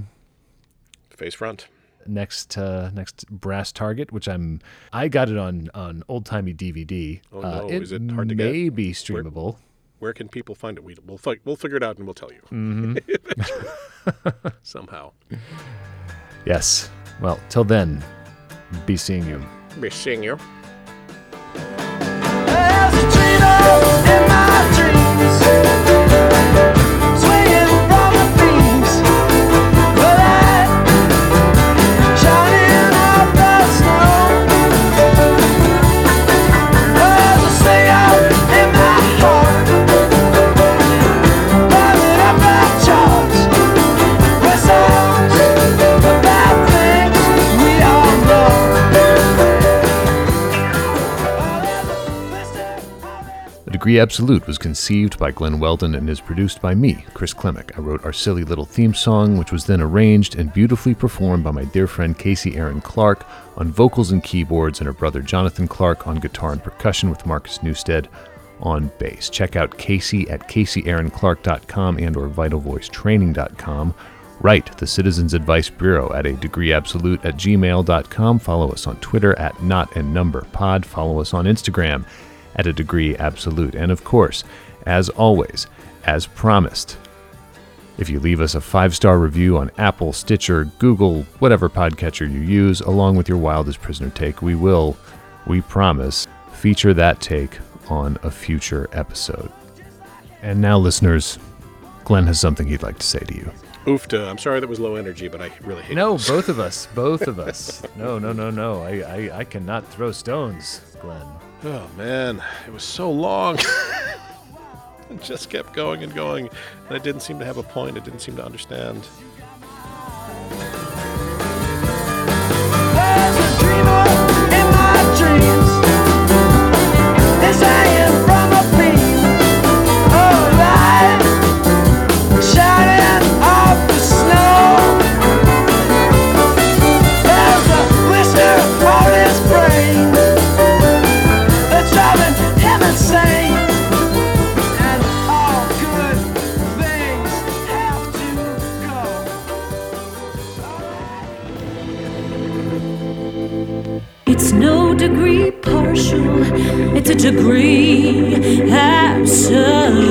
Face front. Next, uh, next brass target, which I'm, I got it on on old timey DVD. Oh uh, it is it hard to get? may be streamable. Where can people find it? We, we'll fi- we'll figure it out and we'll tell you. Mhm. Somehow. Yes. Well, till then, be seeing you. Be seeing you. The Absolute was conceived by Glen Weldon and is produced by me, Chris Klimek. I wrote our silly little theme song, which was then arranged and beautifully performed by my dear friend Casey Erin Clark on vocals and keyboards, and her brother Jonathan Clark on guitar and percussion with Marcus Newstead on bass. Check out Casey at CaseyErinClark.com and or VitalVoiceTraining.com. Write the Citizens Advice Bureau at a degree absolute at gmail.com. Follow us on Twitter at not and number pod. Follow us on Instagram at a degree absolute. And of course, as always, as promised, if you leave us a five star review on Apple, Stitcher, Google, whatever podcatcher you use, along with your wildest prisoner take, we will, we promise, feature that take on a future episode. And now, listeners, Glenn has something he'd like to say to you. Oofta. I'm sorry that was low energy, but I really hate No, this. both of us. Both of us. No, no, no, no. I, I, I cannot throw stones, Glenn. Oh man, it was so long. it just kept going and going, and it didn't seem to have a point. It didn't seem to understand. degree absolute.